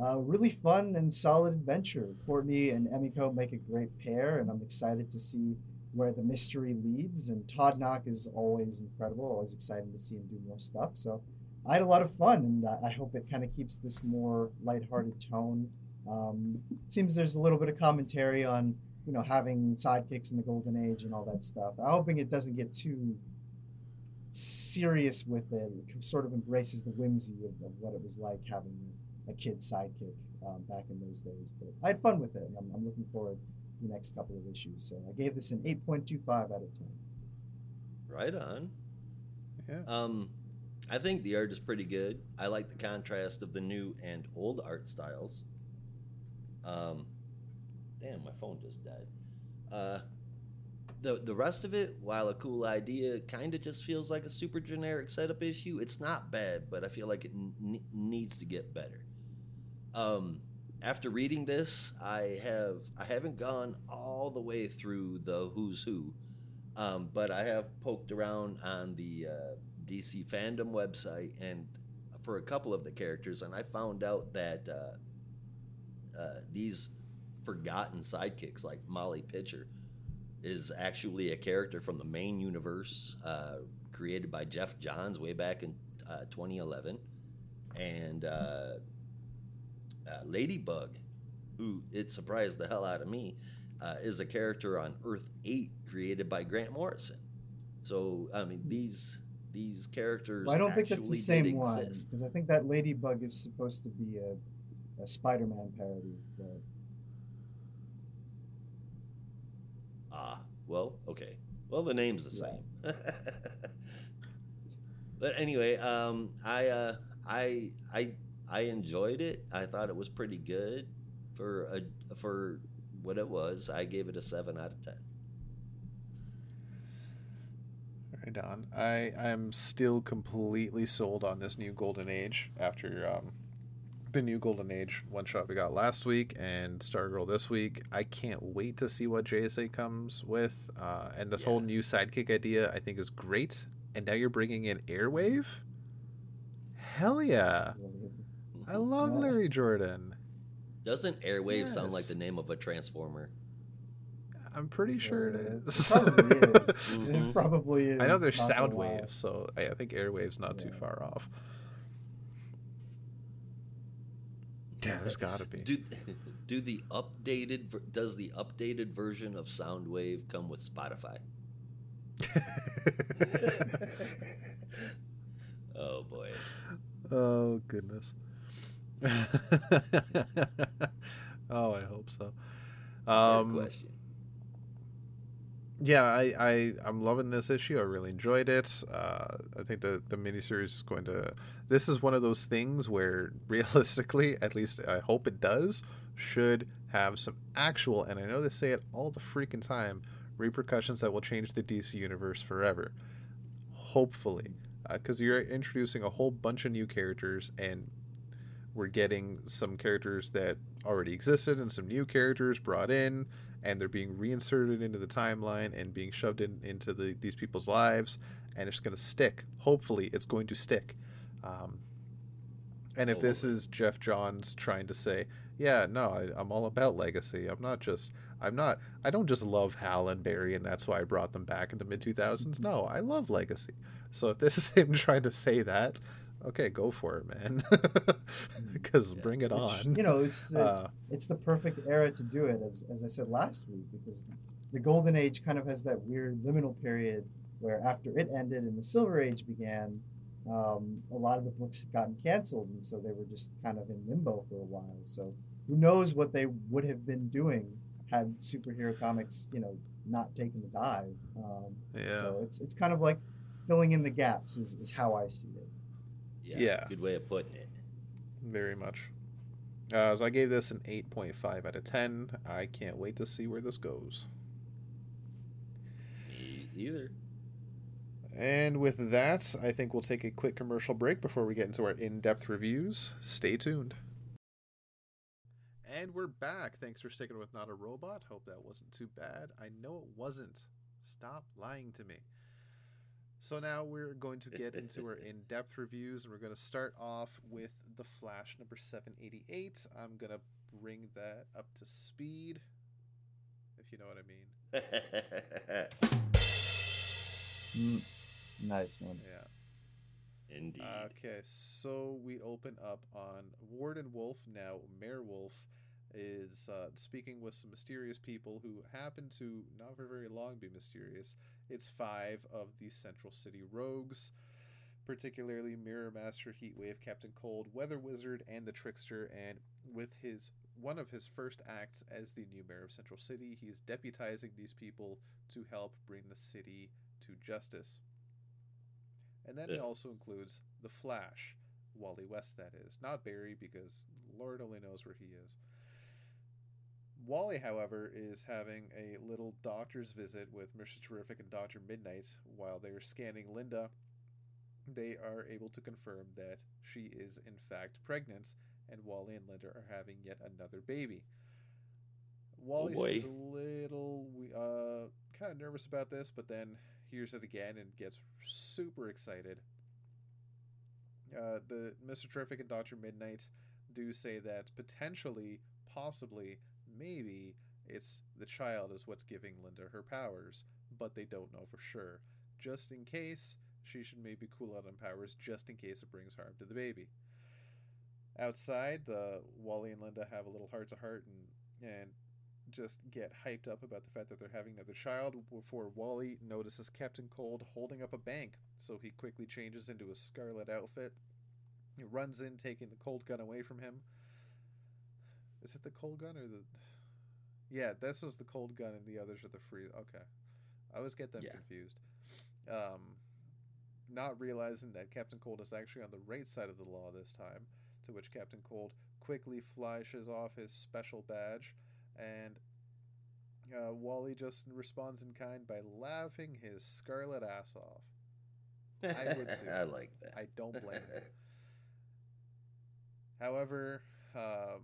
Uh, really fun and solid adventure. Courtney and Emiko make a great pair, and I'm excited to see where the mystery leads. And Todd Nauck is always incredible. Always exciting to see him do more stuff. So I had a lot of fun, and I hope it kind of keeps this more lighthearted tone. Um, seems there's a little bit of commentary on you know having sidekicks in the golden age and all that stuff. I'm hoping it doesn't get too serious with it. It sort of embraces the whimsy of, of what it was like having a kid sidekick um, back in those days. But I had fun with it, and I'm, I'm looking forward to the next couple of issues. So I gave this an 8.25 out of 10. Right on. Yeah. Um, I think the art is pretty good. I like the contrast of the new and old art styles. Um, damn, my phone just died. Uh, the the rest of it, while a cool idea, kind of just feels like a super generic setup issue. It's not bad, but I feel like it n- needs to get better. Um, after reading this, I have I haven't gone all the way through the Who's Who, um, but I have poked around on the uh, DC fandom website and for a couple of the characters, and I found out that uh, uh, these forgotten sidekicks like Molly Pitcher is actually a character from the main universe uh, created by Geoff Johns way back in uh, 2011. And uh, uh, Ladybug, who it surprised the hell out of me, uh, is a character on Earth 8 created by Grant Morrison. So, I mean, these these characters. Well, I don't think that's the same one because I think that Ladybug is supposed to be a, a Spider-Man parody. But Ah, well, okay. Well, the name's the Yeah. same. but anyway, um, I, uh, I, I, I enjoyed it. I thought it was pretty good for a for what it was. I gave it a seven out of ten. Right on. I I'm still completely sold on this new Golden Age after um, the new Golden Age one shot we got last week and Stargirl this week. I can't wait to see what JSA comes with. Uh, and this whole new sidekick idea I think is great. And now you're bringing in Airwave. Hell yeah! I love Yeah. Larry Jordan. Doesn't Airwave sound like the name of a transformer? I'm pretty sure it uh, probably is. It probably is. I know there's not gonna sound waves, so I I think Airwave's not too far off. Yeah, there's got to be. Do do the updated does the updated version of Soundwave come with Spotify? oh boy. oh goodness. oh, I hope so. Um, question. Yeah, I, I I'm loving this issue. I really enjoyed it. Uh, I think the the miniseries is going to. This is one of those things where realistically, at least I hope it does, should have some actual. And I know they say it all the freaking time. Repercussions that will change the DC universe forever. Hopefully, because you're introducing a whole bunch of new characters and we're getting some characters that already existed and some new characters brought in and they're being reinserted into the timeline and being shoved in into the, these people's lives and it's going to stick. Hopefully it's going to stick. Um, and if this is Geoff Johns trying to say yeah no I, i'm all about legacy. I'm not just i'm not i don't just love hal and barry and that's why i brought them back in the mid 2000s no i love legacy. So if this is him trying to say that okay, go for it, man. Because yeah. bring it Which, on. You know, it's the, uh, it's the perfect era to do it, as as I said last week, because the golden age kind of has that weird liminal period where after it ended and the silver age began, um, a lot of the books had gotten canceled, and so they were just kind of in limbo for a while. So who knows what they would have been doing had superhero comics, you know, not taken the dive. Um, yeah. So it's it's kind of like filling in the gaps is, is how I see it. Yeah, yeah. Good way of putting it. Very much. Uh, so I gave this an 8.5 out of 10. I can't wait to see where this goes. Me either. And with that, I think we'll take a quick commercial break before we get into our in depth reviews. Stay tuned. And we're back. Thanks for sticking with Not a Robot. Hope that wasn't too bad. I know it wasn't. Stop lying to me. So now we're going to get into our in-depth reviews, and we're going to start off with the Flash number 788. I'm going to bring that up to speed, if you know what I mean. mm, nice one. Yeah. Indeed. Okay, so we open up on Warden Wolfe, now Mayor Wolfe, is uh, speaking with some mysterious people who happen to not for very long be mysterious. It's five of the Central City rogues, particularly Mirror Master, Heatwave, Captain Cold, Weather Wizard, and the Trickster. And with his one of his first acts as the new mayor of Central City, he's deputizing these people to help bring the city to justice. And then yeah. he also includes the Flash, Wally West, that is, not Barry, because Lord only knows where he is. Wally, however, is having a little doctor's visit with Mr. Terrific and Dr. Midnight while they're scanning Linda. They are able to confirm that she is, in fact, pregnant, and Wally and Linda are having yet another baby. Wally oh seems a little uh, kind of nervous about this, but then hears it again and gets super excited. Uh, the Mr. Terrific and Dr. Midnight do say that potentially, possibly, maybe it's the child is what's giving Linda her powers, but they don't know for sure. Just in case, she should maybe cool out on powers just in case it brings harm to the baby. Outside, the Wally and Linda have a little heart to heart and and just get hyped up about the fact that they're having another child before Wally notices Captain Cold holding up a bank, so he quickly changes into a scarlet outfit. He runs in, taking the cold gun away from him. Is it the cold gun or the? Yeah, this was the cold gun, and the others are the free. Okay, I always get them yeah. confused. Um, not realizing that Captain Cold is actually on the right side of the law this time, to which Captain Cold quickly flashes off his special badge, and uh, Wally just responds in kind by laughing his scarlet ass off. I would too. I like that. I don't blame him. However, um,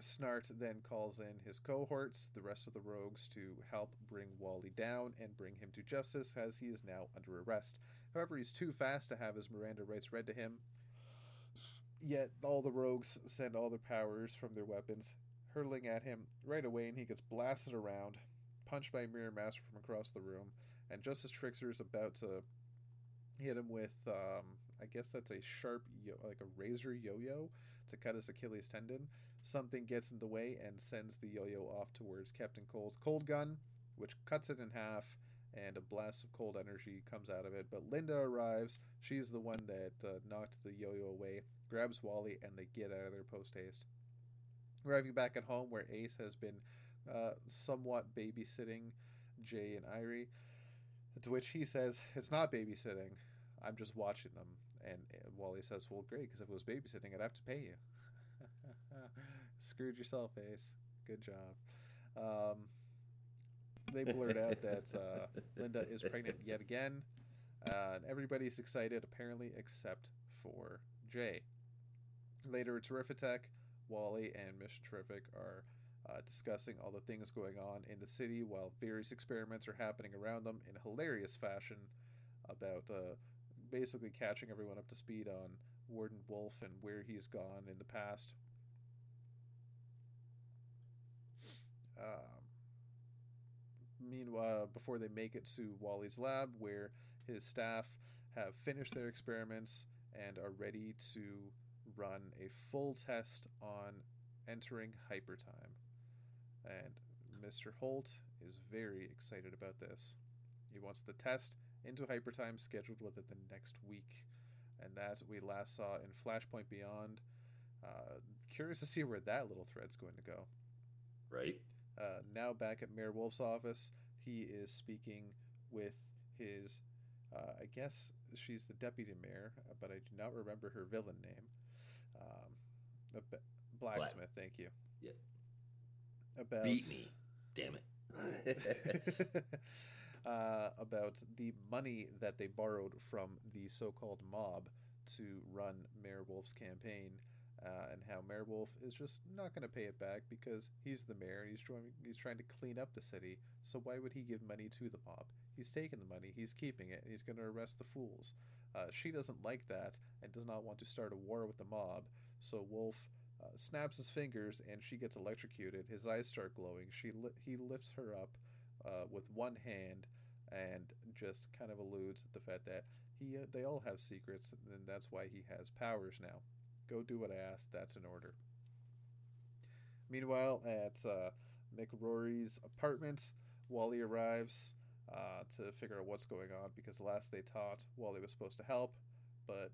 Snart then calls in his cohorts, the rest of the rogues, to help bring Wally down and bring him to justice as he is now under arrest. However, he's too fast to have his Miranda rights read to him. Yet all the rogues send all their powers from their weapons, hurtling at him right away, and he gets blasted around, punched by Mirror Master from across the room. And just as Trickster is about to hit him with, um, I guess that's a sharp, yo- like a razor yo-yo to cut his Achilles tendon, Something gets in the way and sends the yo yo off towards Captain Cold's cold gun, which cuts it in half, and a blast of cold energy comes out of it. But Linda arrives. She's the one that uh, knocked the yo yo away, grabs Wally, and they get out of there post haste. Arriving back at home, where Ace has been uh, somewhat babysitting Jay and Irie, to which he says, It's not babysitting. I'm just watching them. And uh, Wally says, Well, great, because if it was babysitting, I'd have to pay you. Screwed yourself, Ace. Good job. Um, they blurt out that uh, Linda is pregnant yet again. Uh, and everybody's excited, apparently, except for Jay. Later, at Terrific Wally and Mister Terrific are uh, discussing all the things going on in the city while various experiments are happening around them in hilarious fashion about uh, basically catching everyone up to speed on Warden Wolfe and where he's gone in the past. Um, meanwhile, before they make it to Wally's lab, where his staff have finished their experiments and are ready to run a full test on entering hypertime. And Mr. Holt is very excited about this. He wants the test into hypertime scheduled within the next week. And that's what we last saw in Flashpoint Beyond. Uh, curious to see where that little thread's going to go. Right. Uh, now back at Mayor Wolfe's office, he is speaking with his, uh, I guess she's the deputy mayor, uh, but I do not remember her villain name. Um, a b- blacksmith, thank you. Yeah. About Beat me. Damn it. uh, about the money that they borrowed from the so-called mob to run Mayor Wolfe's campaign, uh, and how Mayor Wolfe is just not going to pay it back because he's the mayor. He's trying he's trying to clean up the city. So why would he give money to the mob? He's taking the money. He's keeping it. And he's going to arrest the fools. Uh, she doesn't like that and does not want to start a war with the mob. So Wolfe. Uh, snaps his fingers and she gets electrocuted. His eyes start glowing. She li- he lifts her up uh, with one hand and just kind of alludes the fact that he uh, they all have secrets and that's why he has powers now. Go do what I asked. That's an order. Meanwhile, at uh, Mick Rory's apartment, Wally arrives uh, to figure out what's going on because last they taught, Wally was supposed to help, but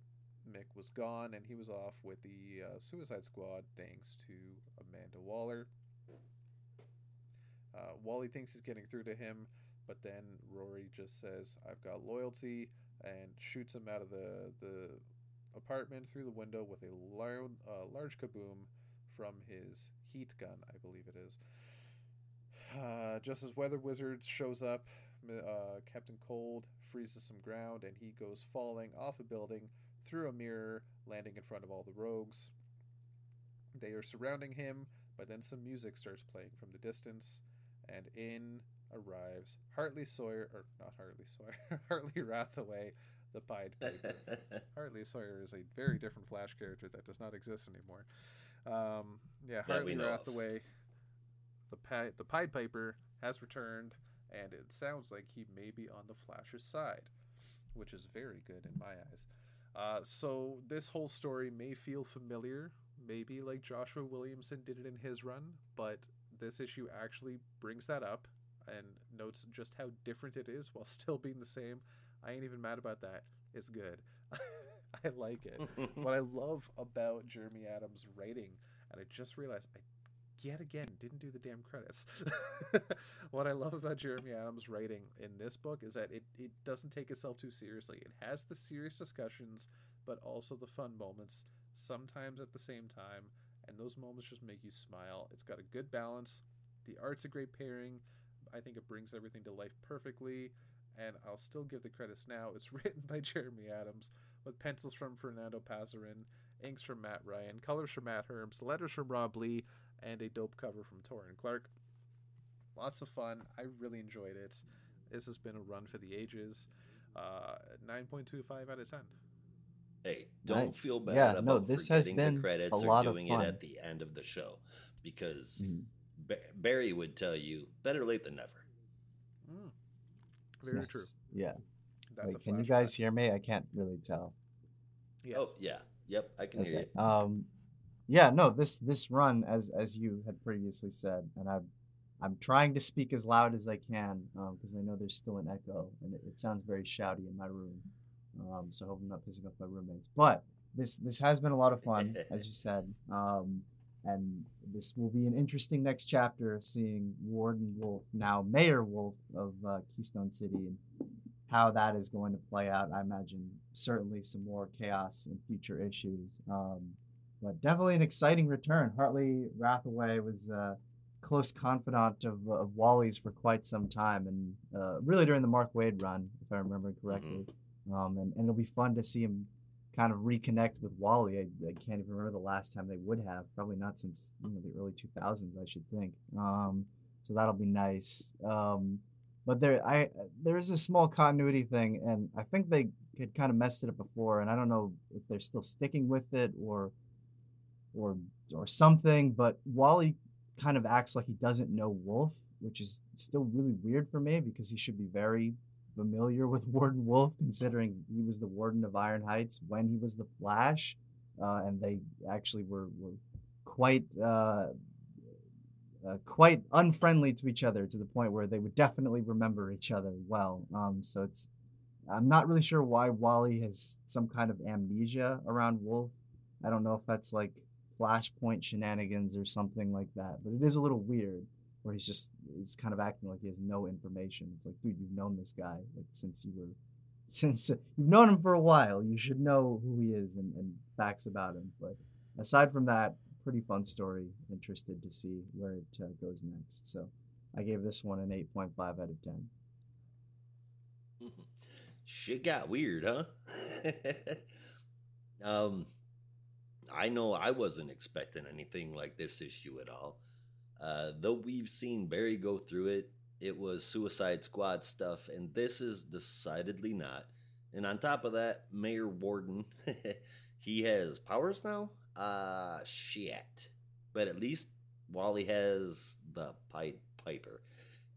Mick was gone and he was off with the uh, Suicide Squad thanks to Amanda Waller. Uh, Wally thinks he's getting through to him, but then Rory just says, I've got loyalty, and shoots him out of the, the apartment through the window with a loud, uh, large kaboom from his heat gun, I believe it is. Uh, just as Weather Wizard shows up, uh, Captain Cold freezes some ground and he goes falling off a building through a mirror, landing in front of all the rogues. They are surrounding him, but then some music starts playing from the distance, and in arrives Hartley Sawyer, or not Hartley Sawyer, Hartley Rathaway, the Pied Piper. Hartley Sawyer is a very different Flash character that does not exist anymore. Um, yeah, That Hartley the Pi- the Pied Piper, has returned, and it sounds like he may be on the Flash's side, which is very good in my eyes. Uh, so this whole story may feel familiar, maybe like Joshua Williamson did it in his run, but this issue actually brings that up and notes just how different it is while still being the same. I ain't even mad about that. It's good. I like it. what I love about Jeremy Adams' writing, and I just realized I yet again didn't do the damn credits. what I love about Jeremy Adams' writing in this book is that it, it doesn't take itself too seriously. It has the serious discussions, but also the fun moments, sometimes at the same time, and those moments just make you smile. It's got a good balance. The art's a great pairing. I think it brings everything to life perfectly, and I'll still give the credits now. It's written by Jeremy Adams with pencils from Fernando Pasarin, inks from Matt Ryan, colors from Matt Herms, letters from Rob Leigh, and a dope cover from Taurin Clarke. Lots of fun. I really enjoyed it. This has been a run for the ages. Uh, 9.25 out of 10. Hey, don't Nice. feel bad Yeah, about no, this has forgetting been the credits a or lot of doing it fun. at the end of the show because Mhm. Ba- Barry would tell you better late than never. Very Nice. true. Yeah. That's Wait, can you guys hear me? I can't really tell. Oh yeah, yep, I can hear you. Um, yeah, no, this this run, as as you had previously said, and I'm I'm trying to speak as loud as I can because I know there's still an echo and it, it sounds very shouty in my room. Um, so I hope I'm not pissing off my roommates. But this this has been a lot of fun, as you said. Um, and this will be an interesting next chapter, seeing Warden Wolfe now Mayor Wolfe of uh, Keystone City and how that is going to play out. I imagine certainly some more chaos in future issues. Um, but definitely an exciting return. Hartley Rathaway was a close confidant of, of Wally's for quite some time, and uh, really during the Mark Waid run, if I remember correctly. Um, and, and it'll be fun to see him kind of reconnect with Wally. I, I can't even remember the last time they would have. Probably not since you know the early 2000s, I should think. Um, so that'll be nice. Um, but there, I there is a small continuity thing, and I think they had kind of messed it up before, and I don't know if they're still sticking with it or or or something. But Wally kind of acts like he doesn't know Wolfe, which is still really weird for me because he should be very familiar with Warden Wolfe, considering he was the Warden of Iron Heights when he was the Flash, uh, and they actually were were quite. Uh, uh, quite unfriendly to each other to the point where they would definitely remember each other well. Um, so it's, I'm not really sure why Wally has some kind of amnesia around Wolfe. I don't know if that's like Flashpoint shenanigans or something like that, but it is a little weird where he's just he's kind of acting like he has no information. It's like, dude, you've known this guy like since you were since you've known him for a while. You should know who he is and, and facts about him. But aside from that, pretty fun story. Interested to see where it uh, goes next. So I gave this one an 8.5 out of 10. Shit got weird, huh? um, I know I wasn't expecting anything like this issue at all. Uh, though we've seen Barry go through it, it was Suicide Squad stuff, and this is decidedly not. And on top of that, Mayor Warden, he has powers now? Uh, shit. But at least Wally has the Pied Piper.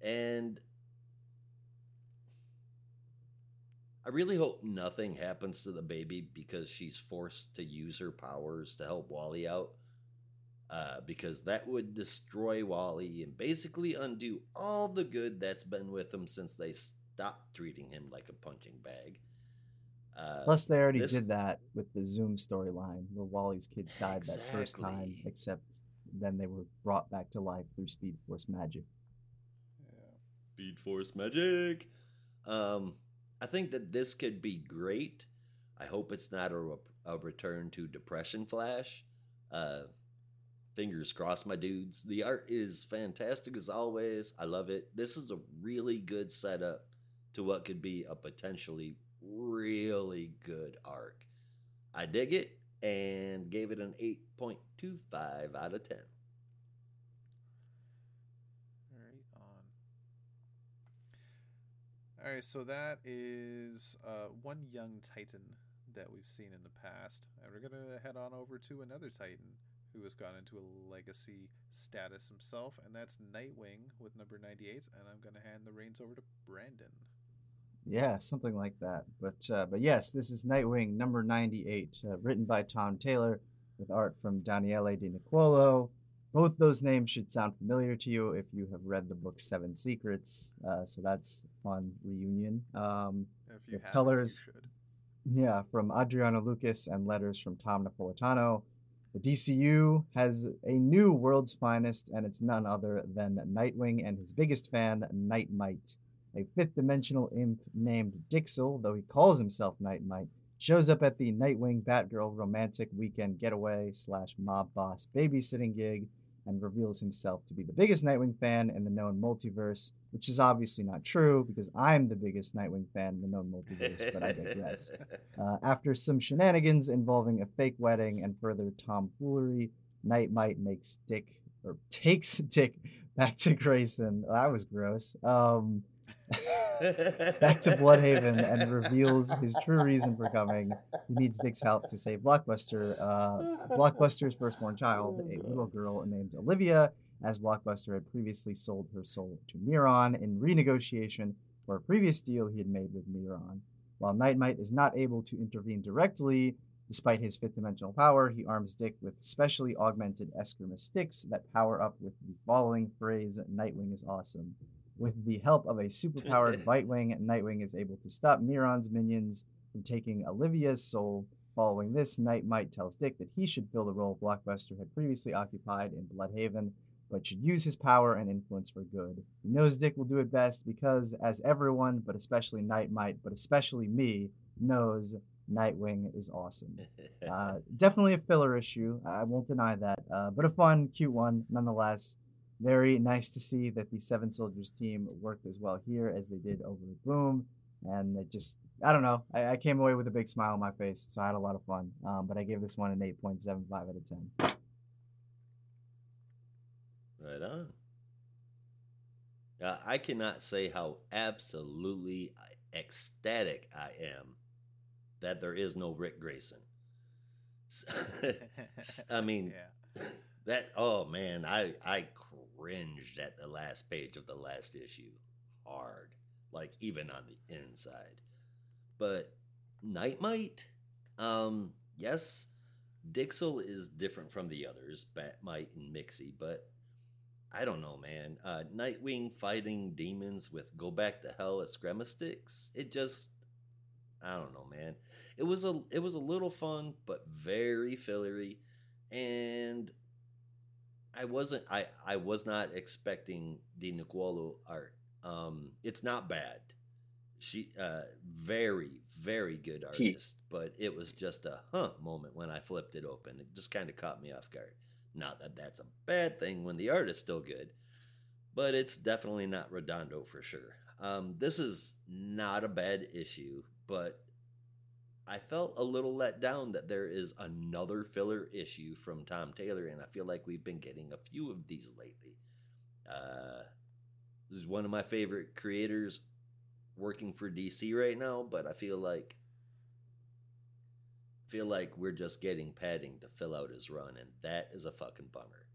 And I really hope nothing happens to the baby because she's forced to use her powers to help Wally out. Uh, because that would destroy Wally and basically undo all the good that's been with him since they stopped treating him like a punching bag. Uh, Plus, they already this... did that with the Zoom storyline where Wally's kids died exactly. that first time, except then they were brought back to life through Speed Force magic. Yeah. Speed Force magic. Um, I think that this could be great. I hope it's not a, a return to Depression Flash. Uh, fingers crossed, my dudes. The art is fantastic as always. I love it. This is a really good setup to what could be a potentially really good arc. I dig it and gave it an 8.25 out of 10. All right, so that is uh, one young Titan that we've seen in the past. And we're going to head on over to another Titan who has gone into a legacy status himself, and that's Nightwing with number 98. And I'm going to hand the reins over to Brandon. Yeah, something like that. But uh, but yes, this is Nightwing number 98, uh, written by Tom Taylor with art from Daniele Di Nicuolo. Both those names should sound familiar to you if you have read the book Seven Secrets. Uh, so that's fun reunion. Um, if you have, colors, you yeah, from Adriano Lucas and letters from Tom Napolitano. The DCU has a new world's finest, and it's none other than Nightwing and his biggest fan, Nite-Mite a fifth dimensional imp named Dixel, though he calls himself Nite-Mite, shows up at the Nightwing Batgirl romantic weekend getaway slash mob boss babysitting gig and reveals himself to be the biggest Nightwing fan in the known multiverse, which is obviously not true because I'm the biggest Nightwing fan in the known multiverse, but I digress. Uh, after some shenanigans involving a fake wedding and further tomfoolery, Nite-Mite makes Dick or takes Dick back to Grayson. that was gross. Um, back to Blüdhaven and reveals his true reason for coming. He needs Dick's help to save Blockbuster. Uh, Blockbuster's firstborn child, a little girl named Olivia, as Blockbuster had previously sold her soul to Neron in renegotiation for a previous deal he had made with Neron. While Nite-Mite is not able to intervene directly, despite his fifth dimensional power, he arms Dick with specially augmented Eskrima sticks that power up with the following phrase Nightwing is awesome. With the help of a superpowered Bitewing, Nightwing is able to stop Neron's minions from taking Olivia's soul. Following this, Nite-Mite tells Dick that he should fill the role Blockbuster had previously occupied in Blüdhaven, but should use his power and influence for good. He knows Dick will do it best because, as everyone, but especially Nite-Mite, but especially me, knows Nightwing is awesome. Uh, definitely a filler issue. I won't deny that, uh, but a fun, cute one nonetheless very nice to see that the Seven Soldiers team worked as well here as they did over at Boom. And it just I don't know. I, I came away with a big smile on my face, so I had a lot of fun. Um, but I gave this one an 8.75 out of 10. Right on. Uh, I cannot say how absolutely ecstatic I am that there is no Rick Grayson. I mean, yeah. that oh man, I I cringed at the last page of the last issue hard, like even on the inside. But Nite-Mite, um, yes, Dixel is different from the others, Batmite and Mixie, but I don't know, man. Uh, Nightwing fighting demons with Go Back to Hell Eskrima sticks. It just, I don't know, man. It was a, it was a little fun, but very fillery, and I wasn't, I, I was not expecting Di Nicuolo art. Um, it's not bad. She, uh, very, very good artist, but it was just a huh moment when I flipped it open. It just kind of caught me off guard. Not that that's a bad thing when the art is still good, but it's definitely not Redondo for sure. Um, this is not a bad issue, but I felt a little let down that there is another filler issue from Tom Taylor, and I feel like we've been getting a few of these lately. Uh, this is one of my favorite creators working for DC right now, but I feel like feel like we're just getting padding to fill out his run, and that is a fucking bummer.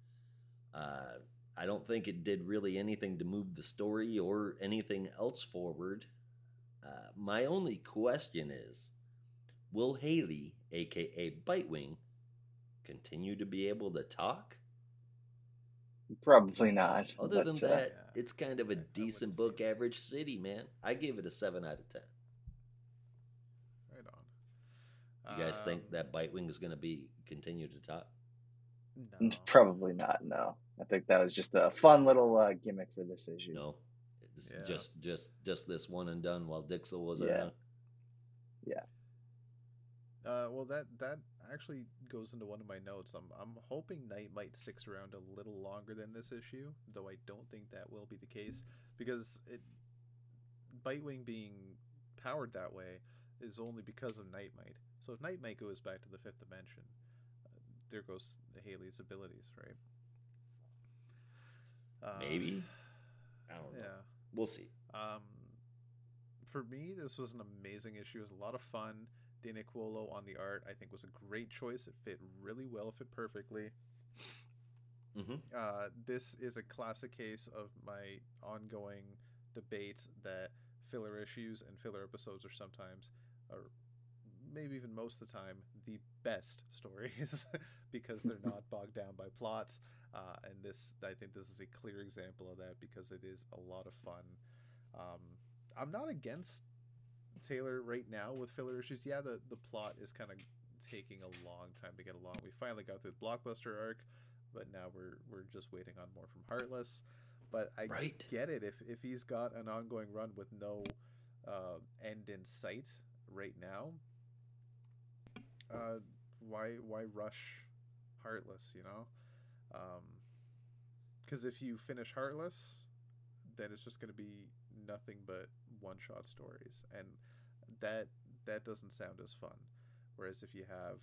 Uh, I don't think it did really anything to move the story or anything else forward. Uh, my only question is Will Haley, aka Bitewing, continue to be able to talk? Probably not. Other but, than uh, that, yeah. it's kind of a I- I wouldn't decent book average city, man. I give it a 7 out of 10. Right on. You guys think Um, that Bitewing is going to be continue to talk? No. Probably not. No, I think that was just a fun little uh, gimmick for this issue. No. It's Yeah. just just just this one and done while Dixel was around. Yeah. around. Uh, well, that that actually goes into one of my notes. I'm I'm hoping Nite-Mite sticks around a little longer than this issue, though I don't think that will be the case because it Bitewing being powered that way is only because of Nite-Mite. So if Nite-Mite goes back to the fifth dimension, uh, there goes Haley's abilities, right? Uh, Maybe. I don't know. Yeah. We'll see. Um, for me, this was an amazing issue. It was a lot of fun. Di Nicuolo on the art, I think, was a great choice. It fit really well, fit perfectly. hmm Uh, this is a classic case of my ongoing debate that filler issues and filler episodes are sometimes, or maybe even most of the time, the best stories because they're not bogged down by plots. Uh, and this, I think, this is a clear example of that because it is a lot of fun. Um, I'm not against Taylor right now with filler issues. Yeah, the the plot is kind of taking a long time to get along. We finally got through the blockbuster arc, but now we're we're just waiting on more from Heartless. But I Right. get it if if he's got an ongoing run with no uh, end in sight right now. Uh, why why rush Heartless? You know, because if you finish Heartless, then it's just going to be nothing but one shot stories, and that that doesn't sound as fun. Whereas if you have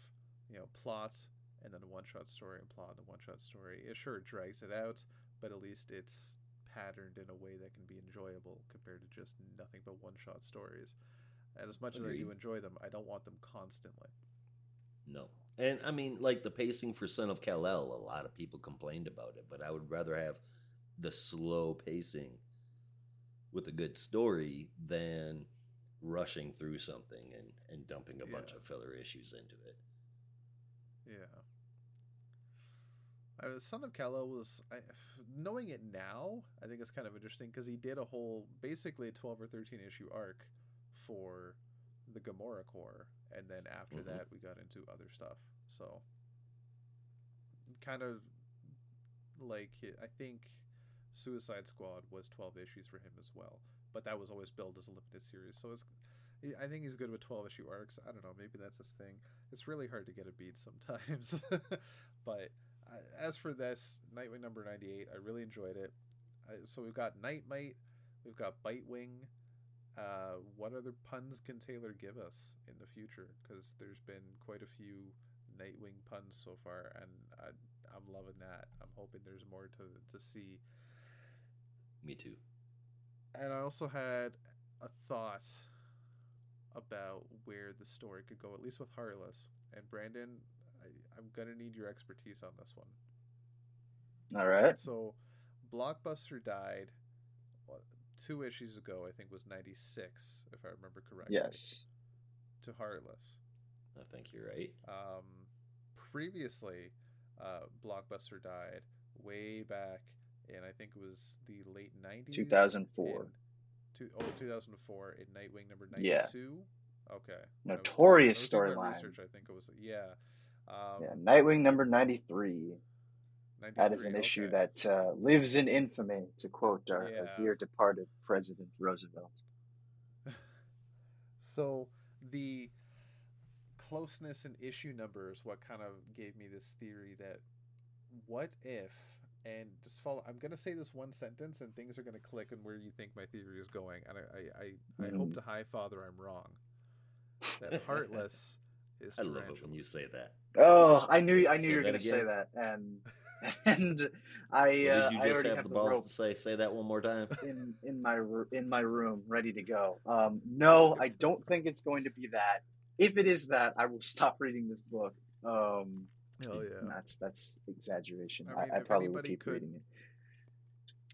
you know plot and then a one shot story and plot and a one shot story, it sure drags it out, but at least it's patterned in a way that can be enjoyable compared to just nothing but one shot stories. And as much as I do enjoy them, I don't want them constantly. No. And I mean, like the pacing for Son of Kal El, a lot of people complained about it, but I would rather have the slow pacing with a good story than rushing through something and, and dumping a bunch of filler issues into it. Yeah. Uh, Son of Kal-El was I, knowing it now. I think it's kind of interesting because he did a whole, basically a twelve or thirteen issue arc for the Gamorra Corps, and then after Mhm. that we got into other stuff. So, kind of like I think Suicide Squad was twelve issues for him as well, but that was always billed as a limited series. So it's, I think he's good with twelve issue arcs. I don't know, maybe that's his thing it's really hard to get a beat sometimes. but uh, as for this Nightwing number 98, I really enjoyed it. I, so we've got Nite-Mite, we've got Bitewing, uh, what other puns can Taylor give us in the future? Because there's been quite a few Nightwing puns so far, and I, I'm loving that. I'm hoping there's more to to see. Me too. And I also had a thought about where the story could go, at least with Heartless. And Brandon, I, I'm gonna need your expertise on this one. All right. So, Blockbuster died two issues ago. I think was '96, if I remember correctly. Yes. To Heartless. I think you're right. Um, previously, uh, Blockbuster died way back in I think it was the late '90s. 2004. in Two, oh, 2004 in Nightwing number Yeah. 92. Okay. When I was- Notorious when I was doing my storyline. Research. I think it was yeah. Um, Yeah, Nightwing number 93. 93, That is an issue that uh, lives in infamy, to quote our, our Yeah. dear departed President Roosevelt. So the closeness in issue numbers, what kind of gave me this theory that what if and just follow I'm gonna say this one sentence and things are gonna click on where you think my theory is going. And I I, I, I hope Mhm. to high father I'm wrong. That heartless is I love it when you say that. Oh, I knew I knew Say you were going to say that, and and I What uh, did you I just already have have the the balls to say? Say that one more time. in in my in my room ready to go. Um, no, I don't think it's going to be that. If it is that, I will stop reading this book. Um, Oh yeah. that's that's exaggeration. I I, mean, I, if probably would keep could- reading it.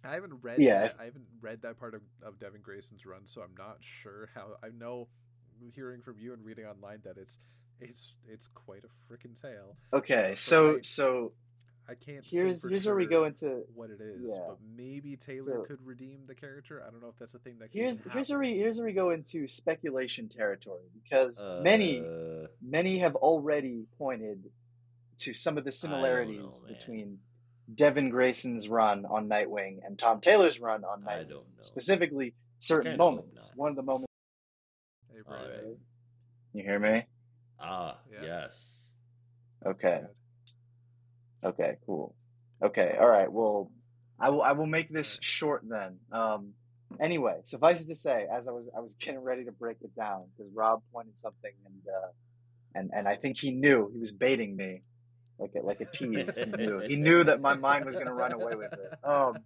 I haven't read Yeah. that. I haven't read that part of, of Devin Grayson's run, so I'm not sure how I know hearing from you and reading online that it's it's it's quite a freaking tale. Okay, So so I- so I can't here's here's where we go into what it is, yeah. but maybe Taylor So- could redeem the character. I don't know if that's a thing that can here's here's where we here's where we go into speculation territory because many Uh, many have already pointed to some of the similarities man. between Devin Grayson's run on Nightwing and Tom Taylor's run on I Nightwing. don't know. Specifically, certain moments. One of the moments. Hey, All Brandon. right. You hear me? Ah, Yeah. yes. Okay. Okay. Cool. Okay. All right. Well, I will. I will make this Alright. short then. Um. Anyway, suffice it to say, as I was, I was getting ready to break it down because Rob pointed something, and uh, and and I think he knew he was baiting me, like a, like a tease. he knew. He knew that my mind was going to run away with it. Um.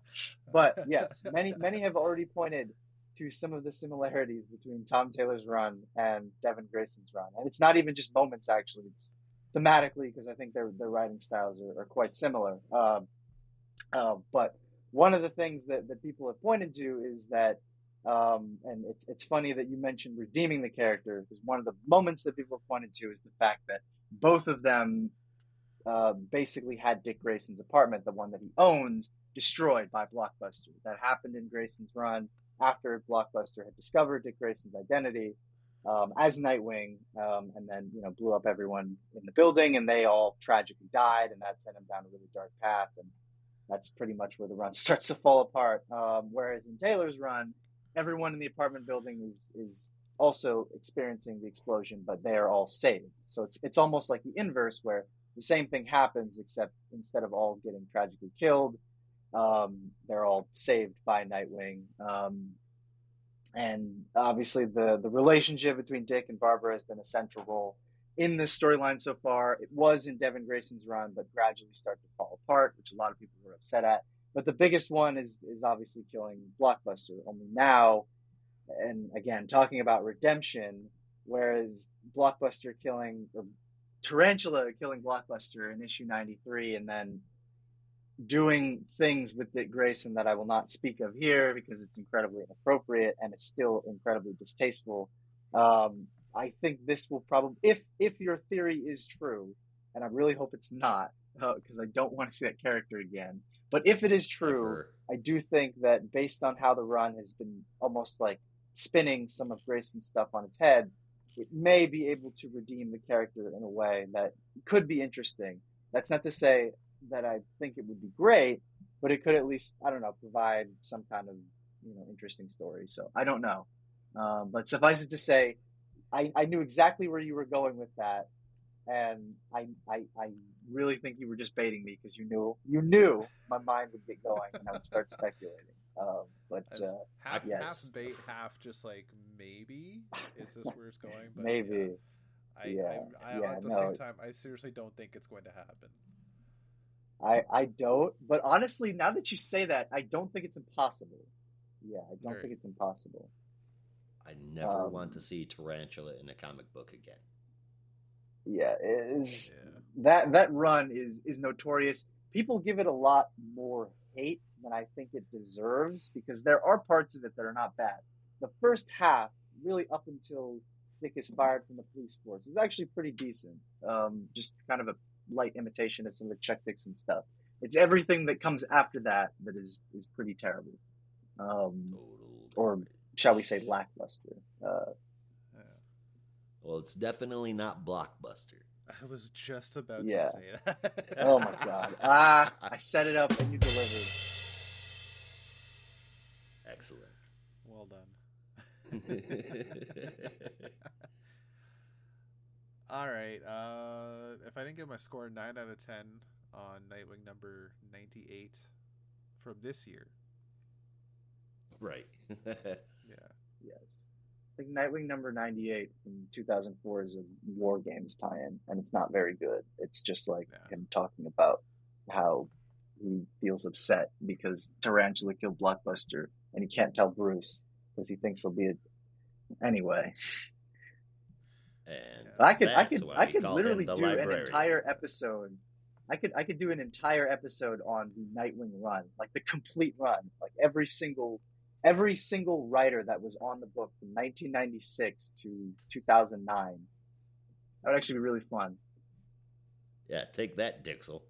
But yes, many many have already pointed to some of the similarities between Tom Taylor's run and Devin Grayson's run, and it's not even just moments. Actually, it's thematically because I think their their writing styles are, are quite similar. Um, uh, but one of the things that, that people have pointed to is that, um, and it's it's funny that you mentioned redeeming the character because one of the moments that people have pointed to is the fact that both of them uh, basically had Dick Grayson's apartment, the one that he owns, destroyed by Blockbuster. That happened in Grayson's run after Blockbuster had discovered Dick Grayson's identity um, as Nightwing, um, and then you know blew up everyone in the building, and they all tragically died, and that sent him down a really dark path, and that's pretty much where the run starts to fall apart. Um, whereas in Taylor's run, everyone in the apartment building is is also experiencing the explosion, but they are all saved. So it's it's almost like the inverse, where the same thing happens, except instead of all getting tragically killed, um, they're all saved by Nightwing. Um, and obviously, the the relationship between Dick and Barbara has been a central role in this storyline so far. It was in Devin Grayson's run, but gradually started to fall apart, which a lot of people were upset at. But the biggest one is is obviously killing Blockbuster. Only now, and again, talking about redemption, whereas Blockbuster killing or Tarantula killing Blockbuster in issue ninety three, and then doing things with Dick Grayson that I will not speak of here because it's incredibly inappropriate and it's still incredibly distasteful. Um, I think this will probably, if if your theory is true, and I really hope it's not, because I don't want to see that character again. But if it is true. I do think that based on how the run has been almost like spinning some of Grayson's stuff on its head, it may be able to redeem the character in a way that could be interesting. That's not to say that I think it would be great, but it could at least, I don't know, provide some kind of, you know, interesting story. So I don't know. Um, but suffice it to say, I, I knew exactly where you were going with that. And I, I, I really think you were just baiting me because you knew, you knew my mind would get going and I would start speculating. Um, but uh, half yes. half bait, half just like maybe is this where it's going? But maybe. yeah, I, Yeah, I, I yeah, at the no. same time, I seriously don't think it's going to happen. I I don't. But honestly, now that you say that, I don't think it's impossible. Yeah, I don't Right. think it's impossible. I never Um, want to see Tarantula in a comic book again. Yeah, it is Yeah. that that run is is notorious. People give it a lot more hate than I think it deserves because there are parts of it that are not bad. The first half, really up until Dick is fired from the police force, is actually pretty decent. Um, just kind of a light imitation of some of the Chuck Dixon stuff. It's everything that comes after that that is is pretty terrible. Um, or shall we say lackluster? Uh, Well, it's definitely not blockbuster. I was just about Yeah. to say that. oh my god! Ah, I set it up and you delivered. Excellent. well done. All right. Uh, if I didn't give my score nine out of ten on Nightwing number ninety-eight from this year, right. yeah, Yes. I think Nightwing number 98 from 2004 is a War Games tie in, and it's not very good. It's just like Yeah. him talking about how he feels upset because Tarantula killed Blockbuster, and he can't tell Bruce because he thinks he'll be a. Anyway, and I could, I could, I could literally him the do an entire episode. I could, I could do an entire episode on the Nightwing run, like the complete run, like every single, every single writer that was on the book from 1996 to 2009. That would actually be really fun. Yeah, take that, Dixel.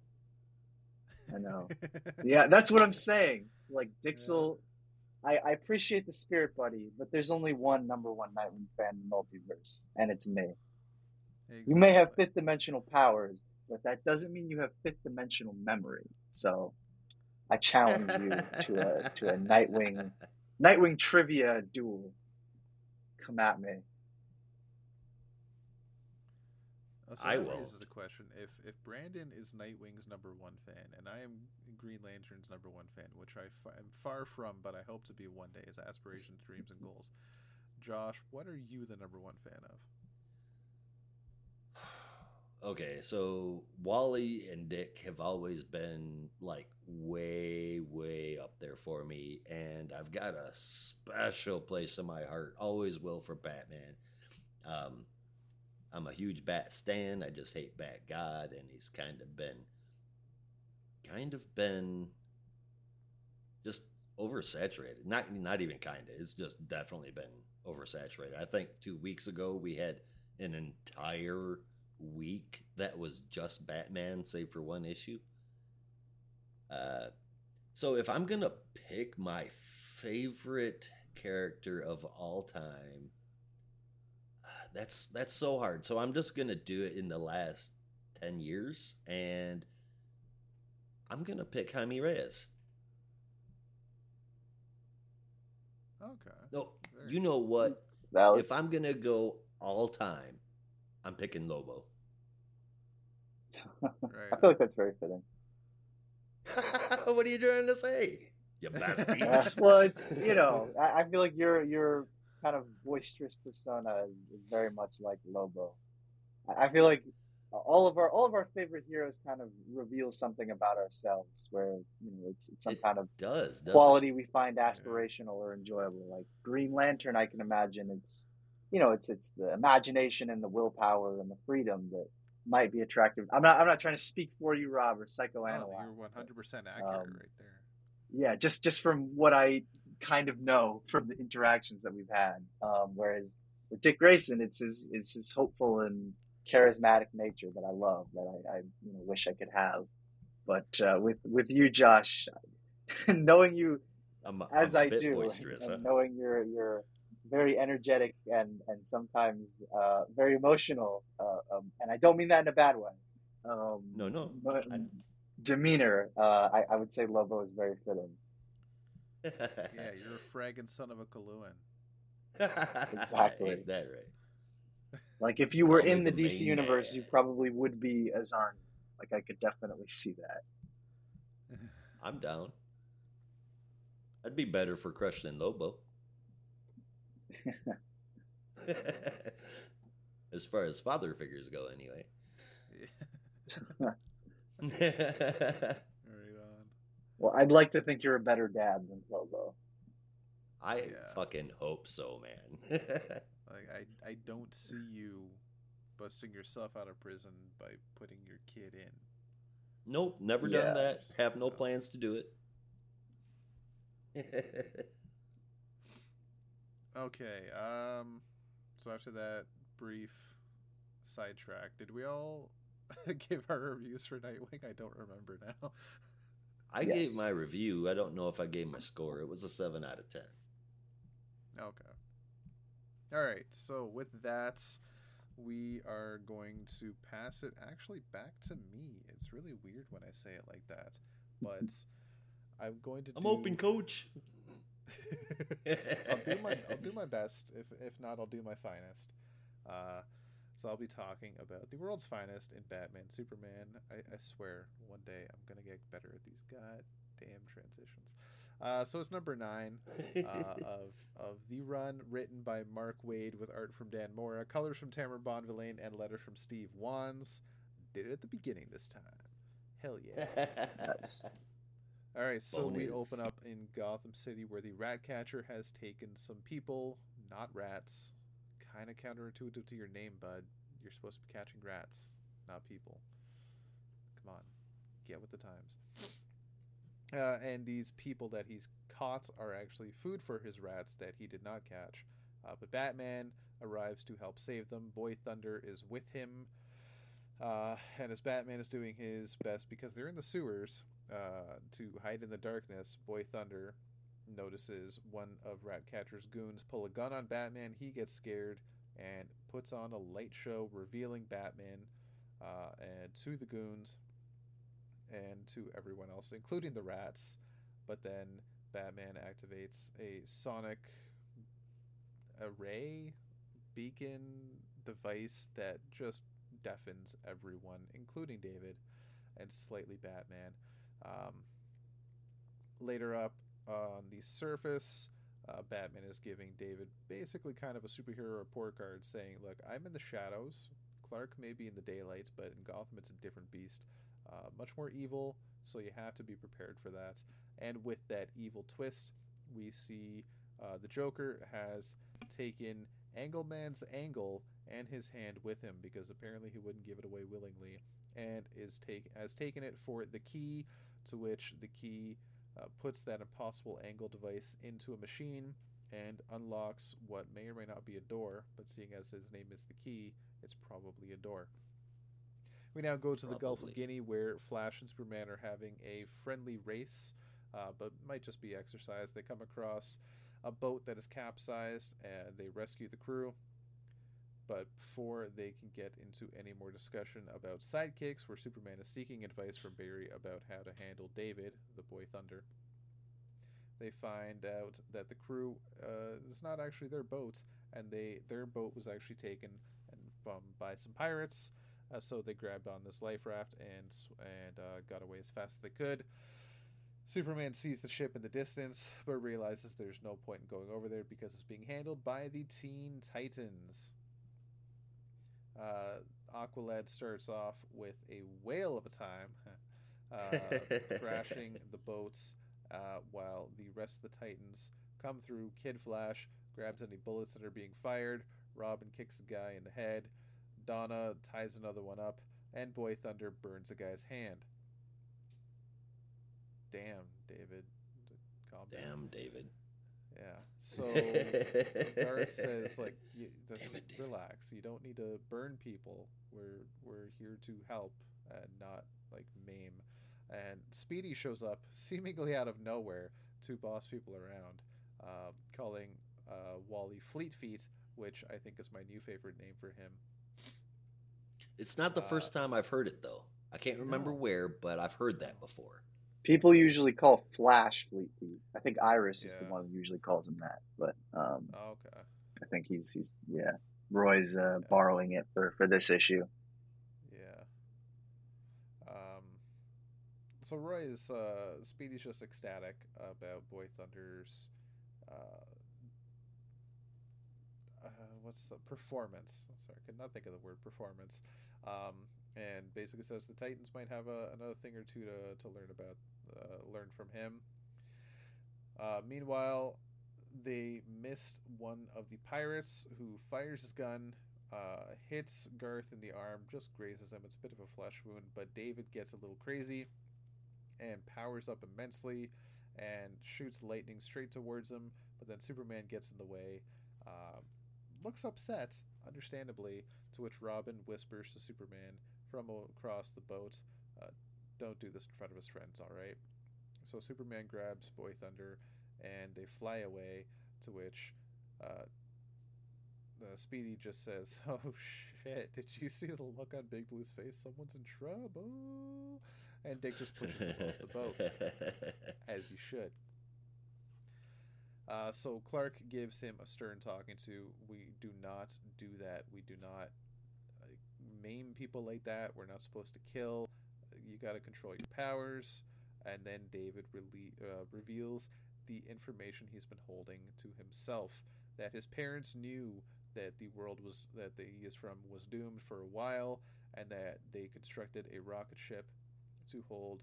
I know. Yeah, that's what I'm saying. Like Dixel, I, I appreciate the spirit, buddy, but there's only one number one Nightwing fan in the multiverse, and it's me. You may have fifth dimensional powers, but that doesn't mean you have fifth dimensional memory. So I challenge you to a to a Nightwing Nightwing trivia duel. Come at me. Oh, so I that This is a question: if if Brandon is Nightwing's number one fan, and I am Green Lantern's number one fan, which I f- am far from, but I hope to be one day as aspirations, dreams, and goals. Josh, what are you the number one fan of? Okay, so Wally and Dick have always been like way, way up there for me, and I've got a special place in my heart. Always will for Batman. Um, I'm a huge Bat stan. I just hate Bat God, and he's kind of been, kind of been, just oversaturated. Not, not even kind of. It's just definitely been oversaturated. I think two weeks ago we had an entire week that was just Batman, save for one issue. Uh, so if I'm gonna pick my favorite character of all time, that's that's so hard. So I'm just gonna do it in the last ten years, and I'm gonna pick Jaime Reyes. Okay. No, Very you know what? Valid. If I'm gonna go all time, I'm picking Lobo. Right. I feel like that's very fitting. what are you trying to say? You bastard. well, it's you know, I, I feel like your your kind of boisterous persona is, is very much like Lobo. I, I feel like all of our all of our favorite heroes kind of reveal something about ourselves, where you know it's, it's some It kind of does, doesn't quality we find aspirational or enjoyable. Like Green Lantern, I can imagine it's you know it's it's the imagination and the willpower and the freedom that might be attractive. I'm not I'm not trying to speak for you, Rob, or Oh, psychoanalyze. you're one hundred percent accurate Um, right there. yeah, just just from what I kind of know from the interactions that we've had. Um, whereas with Dick Grayson, it's his it's his hopeful and charismatic nature that I love that I, I you know wish I could have. But uh, with with you, Josh, knowing you I'm, as I'm I do, and huh? knowing you're you're very energetic and and sometimes uh, very emotional, uh, um, and I don't mean that in a bad way. Um, No, no, but I- demeanor, uh, I, I would say Lobo is very fitting. Yeah, you're a fragging son of a Kaluan. Exactly. Ain't that right? Like if you were Call in the the DC main universe, you probably would be Azarn. Like I could definitely see that. I'm down. I'd be better for Crush than Lobo. as far as father figures go, anyway. Right on. Well, I'd like to think you're a better dad than Lobo. I Yeah. fucking hope so, man. Like I, I don't see you busting yourself out of prison by putting your kid in. nope, never Yeah. done that. Have no plans to do it. Okay. Um. So after that brief sidetrack, did we all give our reviews for Nightwing? I don't remember now. I gave my review. I don't know if I gave my score. It was a 7 out of 10. Okay. All right. So with that, we are going to pass it actually back to me. It's really weird when I say it like that, but I'm going to. I'm do... open, coach. I'll do my I'll do my best. If if not, I'll do my finest. Uh, so I'll be talking about the world's finest in Batman, Superman. I, I swear, one day I'm gonna get better at these goddamn transitions. Uh, so it's number nine uh, of of the run, written by Mark Waid with art from Dan Mora, colors from Tamara Bonvillain, and letters from Steve Wands. Did it at the beginning this time. Hell yeah. Nice. All right, so we open up in Gotham City where the Ratcatcher has taken some people, not rats. Kind of counterintuitive to your name, bud. You're supposed to be catching rats, not people. Come on, get with the times. Uh, and these people that he's caught are actually food for his rats that he did not catch. Uh, but Batman arrives to help save them. Boy Thunder is with him. Uh, and as Batman is doing his best because they're in the sewers uh, to hide in the darkness, Boy Thunder notices one of Ratcatcher's goons pull a gun on Batman. He gets scared and puts on a light show revealing Batman uh, and to the goons and to everyone else, including the rats. But then Batman activates a sonic array beacon device that just deafens everyone, including David and slightly Batman. Um, later up on the surface, uh, Batman is giving David basically kind of a superhero report card saying, Look, I'm in the shadows. Clark may be in the daylight, but in Gotham it's a different beast. Uh, much more evil, so you have to be prepared for that. And with that evil twist, we see uh, the Joker has taken Angleman's angle and his hand with him because apparently he wouldn't give it away willingly, and is take has taken it for the key, to which the key uh, puts that impossible angle device into a machine and unlocks what may or may not be a door, but seeing as his name is the key, it's probably a door. We now go to the Gulf of Guinea where Flash and Superman are having a friendly race, uh, but might just be exercise. They come across a boat that is capsized and they rescue the crew. But before they can get into any more discussion about sidekicks, where Superman is seeking advice from Barry about how to handle David, the boy Thunder, they find out that the crew uh, is not actually their boat, and they their boat was actually taken and from by some pirates. Uh, so they grabbed on this life raft and and uh, got away as fast as they could. Superman sees the ship in the distance, but realizes there's no point in going over there because it's being handled by the Teen Titans. Uh, Aqualad starts off with a whale of a time, uh, crashing the boats, uh, while the rest of the Titans come through. Kid Flash grabs any bullets that are being fired. Robin kicks a guy in the head. Donna ties another one up, and Boy Thunder burns a guy's hand. Damn, David. Calm down. Damn, David. Yeah. So Garth says, like, you, just it, relax. You don't need to burn people. We're we're here to help and not like maim. And Speedy shows up seemingly out of nowhere to boss people around, uh, calling uh, Wally Fleet Feet, which I think is my new favorite name for him. It's not the Uh, first time I've heard it, though. I can't remember No. where, but I've heard that before. People usually call Flash Fleet Feet. I think Iris is the one who usually calls him that, but um, Oh, okay. I think he's he's yeah. Roy's uh, Yeah. borrowing it for for this issue. Yeah. Um, so Roy is uh, Speedy's just ecstatic about Boy Thunder's uh, uh, what's the performance? Sorry, I could not think of the word performance. Um, and basically says the Titans might have a, another thing or two to, to learn about, uh, learn from him. Uh, meanwhile, they missed one of the pirates who fires his gun, uh, hits Garth in the arm, just grazes him. It's a bit of a flesh wound, but David gets a little crazy and powers up immensely and shoots lightning straight towards him. But then Superman gets in the way, uh, looks upset, understandably, to which Robin whispers to Superman from across the boat, uh, Don't do this in front of his friends, alright? So Superman grabs Boy Thunder and they fly away, to which uh, uh, Speedy just says, Oh shit, did you see the look on Big Blue's face? Someone's in trouble. And Dick just pushes him off the boat, as you should. Uh, so Clark gives him a stern talking to. We do not do that. We do not maim people like that. We're not supposed to kill. You got to control your powers. And then David rele- uh, reveals the information he's been holding to himself that his parents knew that the world was that he is from was doomed for a while and that they constructed a rocket ship to hold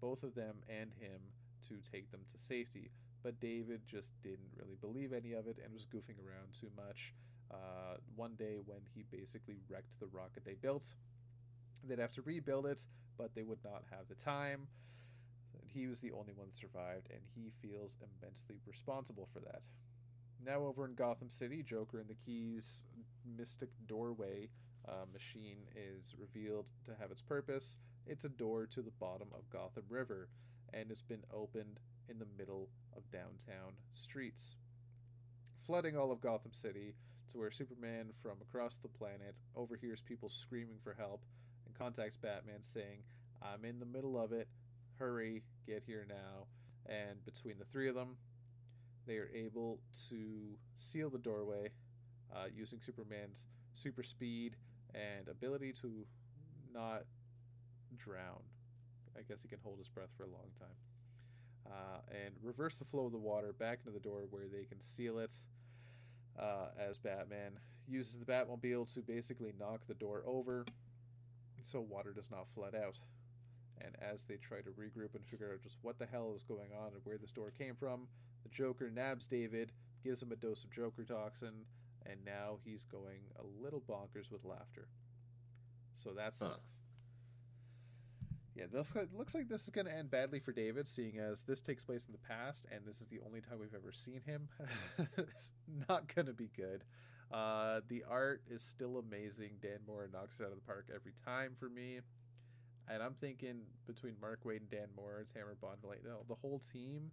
both of them and him to take them to safety but David just didn't really believe any of it and was goofing around too much. Uh, one day, when he basically wrecked the rocket they built, they'd have to rebuild it, but they would not have the time. He was the only one that survived, and he feels immensely responsible for that. Now, over in Gotham City, Joker and the Keys mystic doorway uh, machine is revealed to have its purpose. It's a door to the bottom of Gotham River, and it's been opened in the middle of downtown streets, flooding all of Gotham City to where Superman from across the planet overhears people screaming for help and contacts Batman saying, I'm in the middle of it. Hurry, get here now. And between the three of them, they are able to seal the doorway uh, using Superman's super speed and ability to not drown. I guess he can hold his breath for a long time uh, and reverse the flow of the water back into the door where they can seal it. Uh, as Batman uses the Batmobile to basically knock the door over so water does not flood out. And as they try to regroup and figure out just what the hell is going on and where this door came from, the Joker nabs David, gives him a dose of Joker toxin, and now he's going a little bonkers with laughter. So that sucks. Huh. Yeah, this looks like this is going to end badly for David, seeing as this takes place in the past, and this is the only time we've ever seen him. it's not going to be good. Uh, the art is still amazing. Dan Mora knocks it out of the park every time for me. And I'm thinking between Mark Waid and Dan Mora, Tamara Bonvillain, the, the whole team,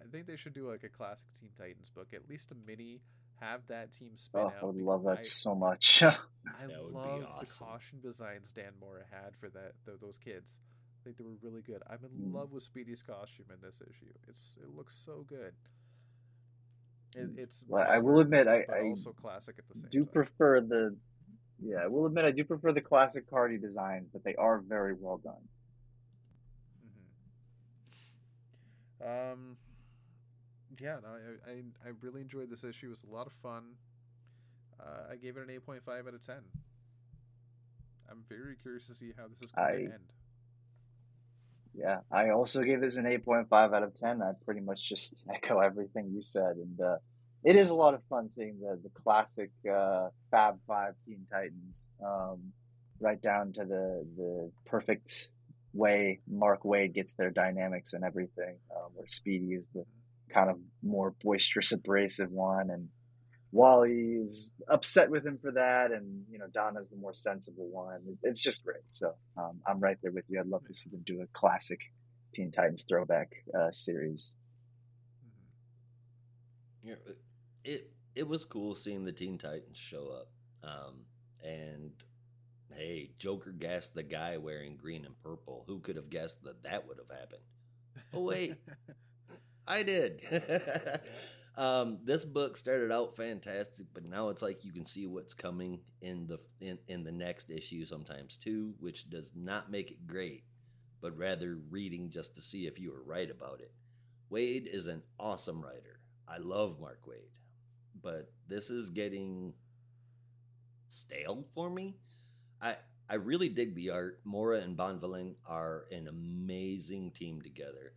I think they should do like a classic Teen Titans book, at least a mini. Have that team spin oh, out. I would love that I, so much. I love awesome. the caution designs Dan Mora had for that the, those kids. I think they were really good. I'm in mm. love with Speedy's costume in this issue. It's it looks so good. It, mm. it's well, I will admit I, I also classic at the same do time. prefer the yeah I will admit I do prefer the classic Cardy designs, but they are very well done. Mm-hmm. Um yeah, no, I, I, I really enjoyed this issue. It was a lot of fun. Uh, I gave it an eight point five out of ten. I'm very curious to see how this is going I, to end. Yeah, I also gave this an eight point five out of ten. I pretty much just echo everything you said, and uh, it is a lot of fun seeing the the classic uh, Fab Five Teen Titans, um, right down to the the perfect way Mark Waid gets their dynamics and everything. Um, where Speedy is the mm-hmm kind of more boisterous, abrasive one, and Wally is upset with him for that, and you know Donna's the more sensible one. It's just great. So um, I'm right there with you. I'd love to see them do a classic Teen Titans throwback uh, series. Mm-hmm. Yeah, it it was cool seeing the Teen Titans show up, um, and hey, Joker gassed the guy wearing green and purple. Who could have guessed that that would have happened? Oh wait, I did. um, this book started out fantastic, but now it's like you can see what's coming in the in, in the next issue sometimes too, which does not make it great. but rather reading just to see if you were right about it. Waid is an awesome writer. I love Mark Waid, but this is getting stale for me. I I really dig the art. Mora and Bonvillain are an amazing team together,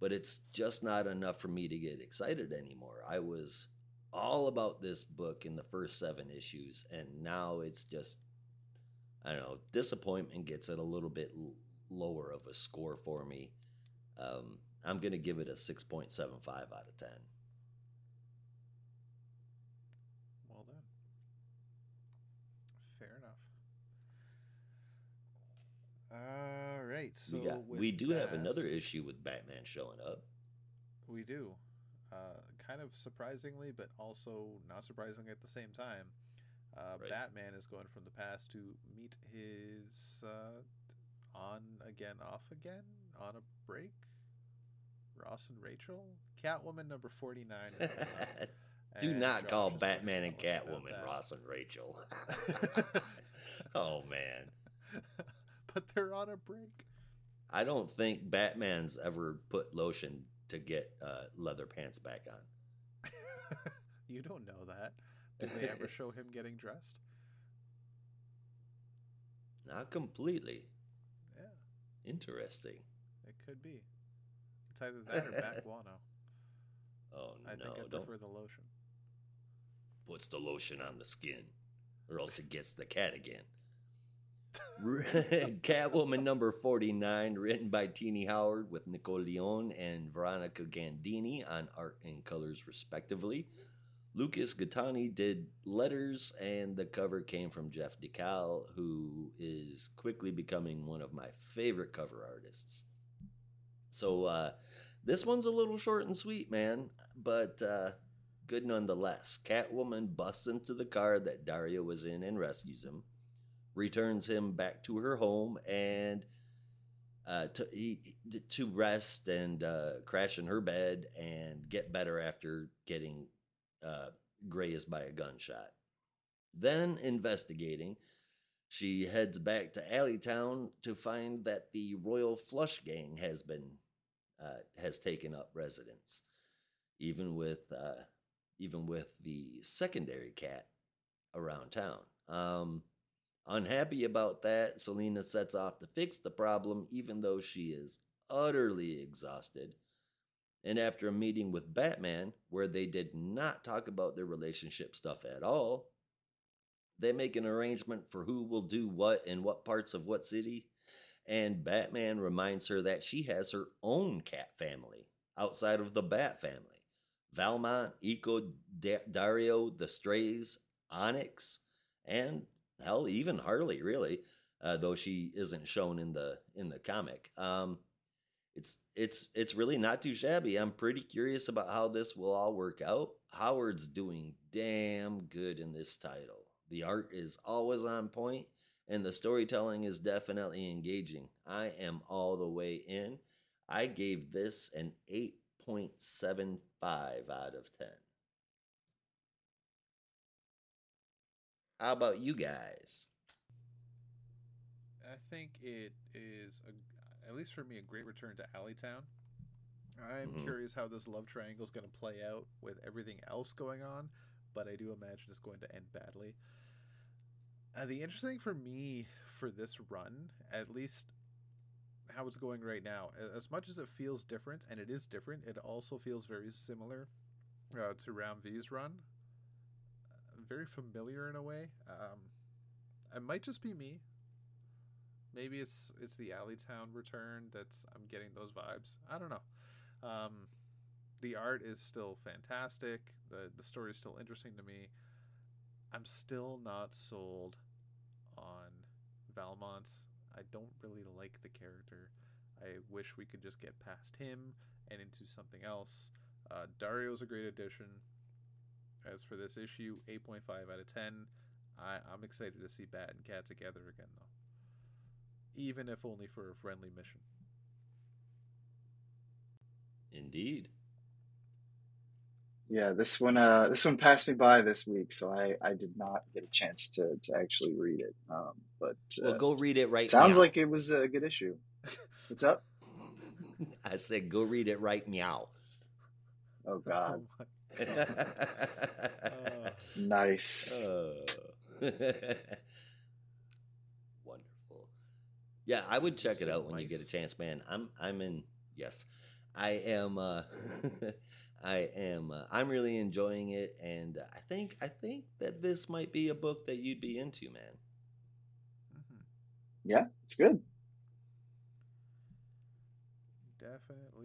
but it's just not enough for me to get excited anymore. I was all about this book in the first seven issues, and now it's just I don't know. Disappointment gets it a little bit l- lower of a score for me. Um, I'm going to give it a 6.75 out of 10. Well done. Fair enough. All right. So we, got, we do have another issue with Batman showing up. We do. Uh, kind of surprisingly, but also not surprisingly at the same time. Uh, Right. Batman is going from the past to meet his uh, on again, off again, on a break. Ross and Rachel, Catwoman number forty nine. do not call Josh to Batman and tell us about Catwoman. Ross and Rachel. oh, man. But they're on a break. I don't think Batman's ever put lotion to get uh, leather pants back on. you don't know that. Did they ever show him getting dressed? Not completely. Yeah, Interesting. it could be. It's either that or Bat Guano. Oh, no. I think I don't prefer the lotion. puts the lotion on the skin, or else it gets the cat again. Catwoman number 49, written by Tini Howard with Nico Leon and Veronica Gandini on art and colors, respectively. Lucas Gattoni did letters, and the cover came from Jeff Dekal, who is quickly becoming one of my favorite cover artists. So, uh, this one's a little short and sweet, man, but uh, good nonetheless. Catwoman busts into the car that Dario was in and rescues him, returns him back to her home, and uh, to he, to rest and uh, crash in her bed and get better after getting uh, grazed by a gunshot. Then, investigating, she heads back to Alleytown to find that the Royal Flush Gang has been uh, has taken up residence, even with uh, even with the secondary cat around town. Um, unhappy about that, Selina sets off to fix the problem, even though she is utterly exhausted. And after a meeting with Batman, where they did not talk about their relationship stuff at all, they make an arrangement for who will do what in what parts of what city. And Batman reminds her that she has her own cat family outside of the Bat family. Valmont, Eiko, Da- Dario, the Strays, Onyx, and hell, even Harley, really, uh, though she isn't shown in the in the comic. Um, it's it's it's really not too shabby. I'm pretty curious about how this will all work out. Howard's doing damn good in this title. The art is always on point, and the storytelling is definitely engaging. I am all the way in. I gave this an 8.75 out of 10. How about you guys? I think it is, a, at least for me, a great return to Alleytown. I'm Mhm. curious how this love triangle is going to play out with everything else going on, but I do imagine it's going to end badly. Uh, the interesting thing for me for this run, at least how it's going right now, as much as it feels different, and it is different, it also feels very similar uh, to Ram V's run. Very familiar in a way. Um, it might just be me. Maybe it's it's the Alleytown return that's I'm getting those vibes. I don't know. Um, the art is still fantastic. the The story is still interesting to me. I'm still not sold on Valmont. I don't really like the character. I wish we could just get past him and into something else. Uh, Dario's a great addition. As for this issue, 8.5 out of 10. I, I'm excited to see Bat and Cat together again, though. Even if only for a friendly mission. Indeed. Yeah, this one uh this one passed me by this week, so I I did not get a chance to to actually read it. Um, but Well, uh, go read it right sounds now. like it was a good issue. What's up? I said, go read it right meow. Oh God, Oh my- Uh, nice. Uh, Wonderful. Yeah, I would check it So out when you get a chance, man. I'm I'm in. Yes, I am. Uh, I am. Uh, I'm really enjoying it, and I think I think that this might be a book that you'd be into, man. Mm-hmm. Yeah, it's good. Definitely.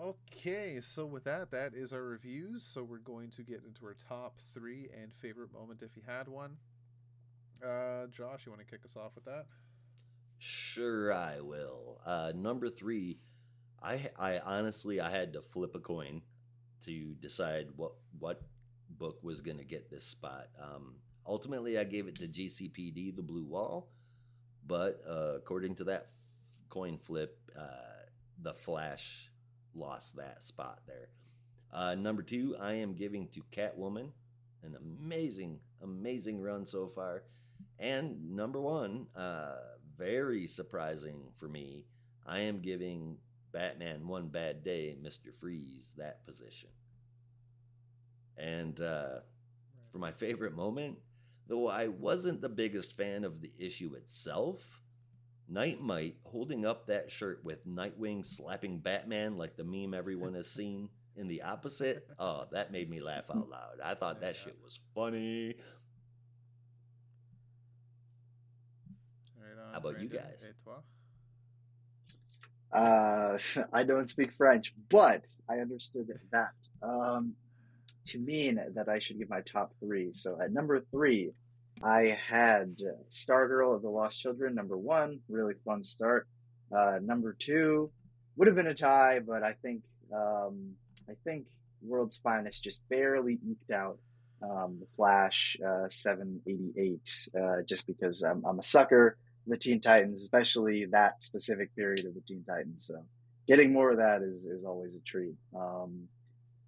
Okay, so with that, that is our reviews. So we're going to get into our top three and favorite moment if you had one. Uh, Josh, you want to kick us off with that? Sure, I will. Uh, number three, I I honestly I had to flip a coin to decide what what book was going to get this spot. Um, ultimately, I gave it to GCPD, The Blue Wall, but uh, according to that f- coin flip, uh, The Flash lost that spot there. Uh, number two, I am giving to Catwoman, an amazing, amazing run so far. And number one, uh, very surprising for me, I am giving Batman One Bad Day, Mr. Freeze, that position. And uh, for my favorite moment, though I wasn't the biggest fan of the issue itself, Nite-Mite holding up that shirt with Nightwing slapping Batman like the meme everyone has seen in the opposite, oh, that made me laugh out loud. I thought that shit was funny. Right on, How about you guys? Uh, I don't speak French, but I understood that um, to mean that I should give my top three. So at number three, I had Stargirl of the Lost Children. Number one, really fun start. Uh, number two would have been a tie, but I think um, I think World's Finest just barely eked out um, the Flash uh, 788, uh, just because I'm, I'm a sucker the Teen Titans, especially that specific period of the Teen Titans. So getting more of that is, is always a treat. Um,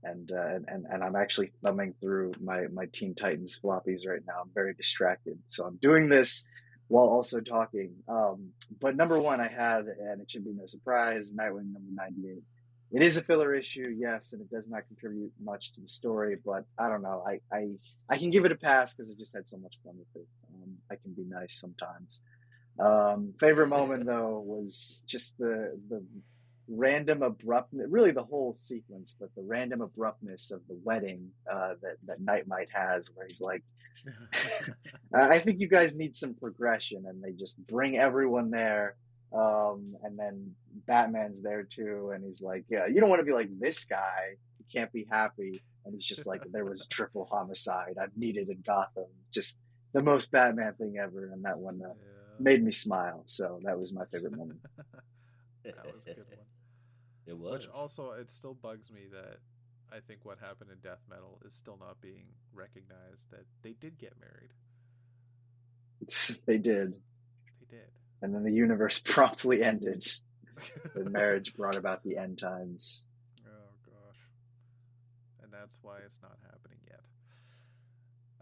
and, uh, and and I'm actually thumbing through my my Teen Titans floppies right now. I'm very distracted, so I'm doing this while also talking. Um, but number one, I had, and it should be no surprise, Nightwing number 98. It is a filler issue, yes, and it does not contribute much to the story. But I don't know. I I, I can give it a pass because I just had so much fun with it. Um, I can be nice sometimes. Um, favorite moment though was just the the random abruptness, really the whole sequence, but the random abruptness of the wedding uh, that that Nite-Mite has, where he's like, "I think you guys need some progression," and they just bring everyone there. Um, and then Batman's there too, and he's like, "Yeah, you don't want to be like this guy. You can't be happy." And he's just like, "There was a triple homicide. I'm needed in Gotham." Just the most Batman thing ever, and that one uh, Yeah, made me smile. So that was my favorite moment. that was a good one. It was. Which also, it still bugs me that I think what happened in Death Metal is still not being recognized. That they did get married. they did, They did. and then the universe promptly ended. the marriage brought about the end times. Oh gosh. And that's why it's not happening.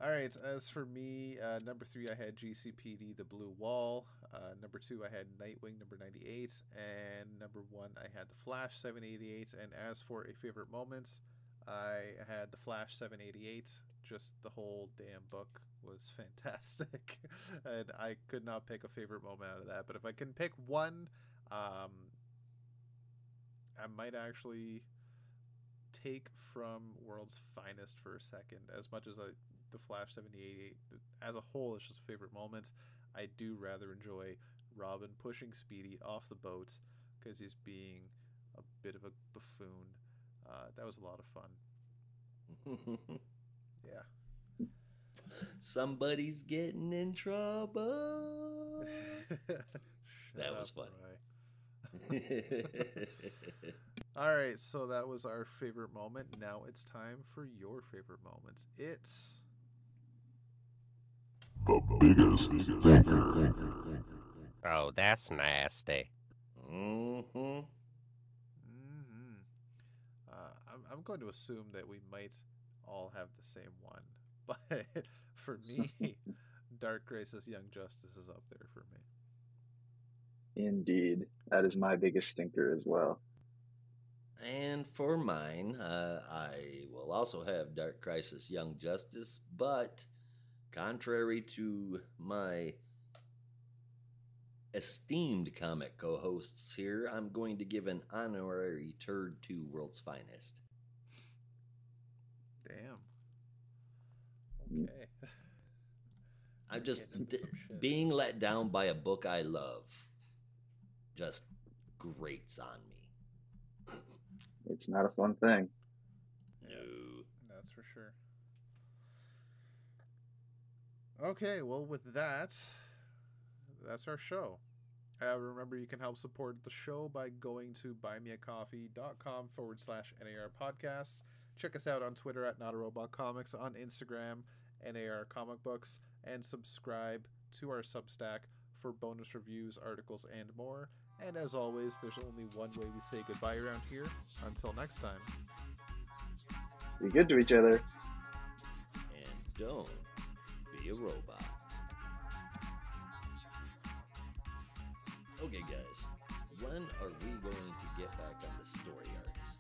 All right, as for me, uh, number three, I had GCPD The Blue Wall. Uh, number two, I had Nightwing number 98. And number one, I had The Flash 788. And as for a favorite moment, I had The Flash 788. Just the whole damn book was fantastic. and I could not pick a favorite moment out of that. But if I can pick one, um, I might actually take from World's Finest for a second. As much as I, the Flash 78 as a whole is just a favorite moment, I do rather enjoy Robin pushing Speedy off the boat because he's being a bit of a buffoon. Uh, that was a lot of fun. Yeah. Somebody's getting in trouble. That was funny. All right, so that was our favorite moment. Now it's time for your favorite moments. It's The biggest thinker. Oh, that's nasty. hmm hmm Uh, I'm, I'm going to assume that we might all have the same one, but for me, Dark Crisis Young Justice is up there for me. Indeed, that is my biggest stinker as well. And for mine, uh, I will also have Dark Crisis Young Justice, but contrary to my esteemed comic co hosts here, I'm going to give an honorary turd to World's Finest. Damn. Mm. Okay. I'm just d- being let down by a book I love just grates on me. It's not a fun thing. No. That's for sure. Okay, well, with that, that's our show. Uh, remember, you can help support the show by going to buymeacoffee.com forward slash NAR podcasts. Check us out on Twitter at Not a Robot Comics, on Instagram, NAR Comic Books, and subscribe to our Substack for bonus reviews, articles, and more. And as always, there's only one way we say goodbye around here. Until next time. Be good to each other. And don't be a robot. Okay, guys. When are we going to get back on the story arcs?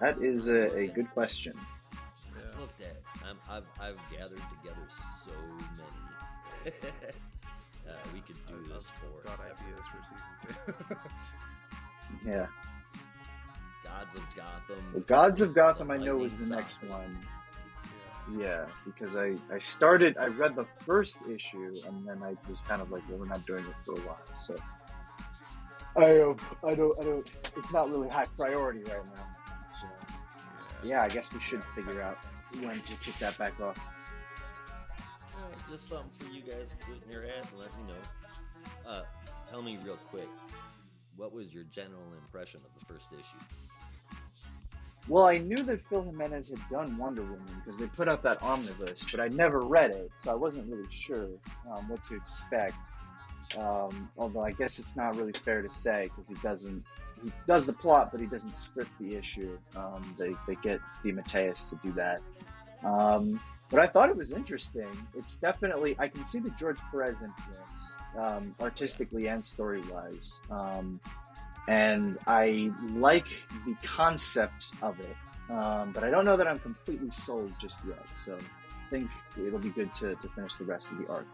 That is a, a good question. Yeah. I've looked at. I'm, I've I've gathered together so many. uh, we could do I've- this I've for got ideas for season two. Yeah. Gods of Gotham. Well, Gods of Gotham, I know is the next one. Yeah. Because I, I started, I read the first issue, and then I was kind of like, well, we're not doing it for a while, so. I don't, I don't, I don't, it's not really high priority right now. So, yeah, I guess we should figure out when to kick that back off. Alright, just something for you guys to put in your head and let me know. Uh, tell me real quick, what was your general impression of the first issue? Well, I knew that Phil Jimenez had done Wonder Woman because they put out that omnibus, but I never read it, so I wasn't really sure um, what to expect. Um, although I guess it's not really fair to say because he doesn't. He does the plot, but he doesn't script the issue. Um, they they get DeMatteis to do that. Um, but I thought it was interesting. It's definitely I can see the George Perez influence um, artistically and story wise. And I like the concept of it, um, but I don't know that I'm completely sold just yet. So I think it'll be good to, to finish the rest of the arc.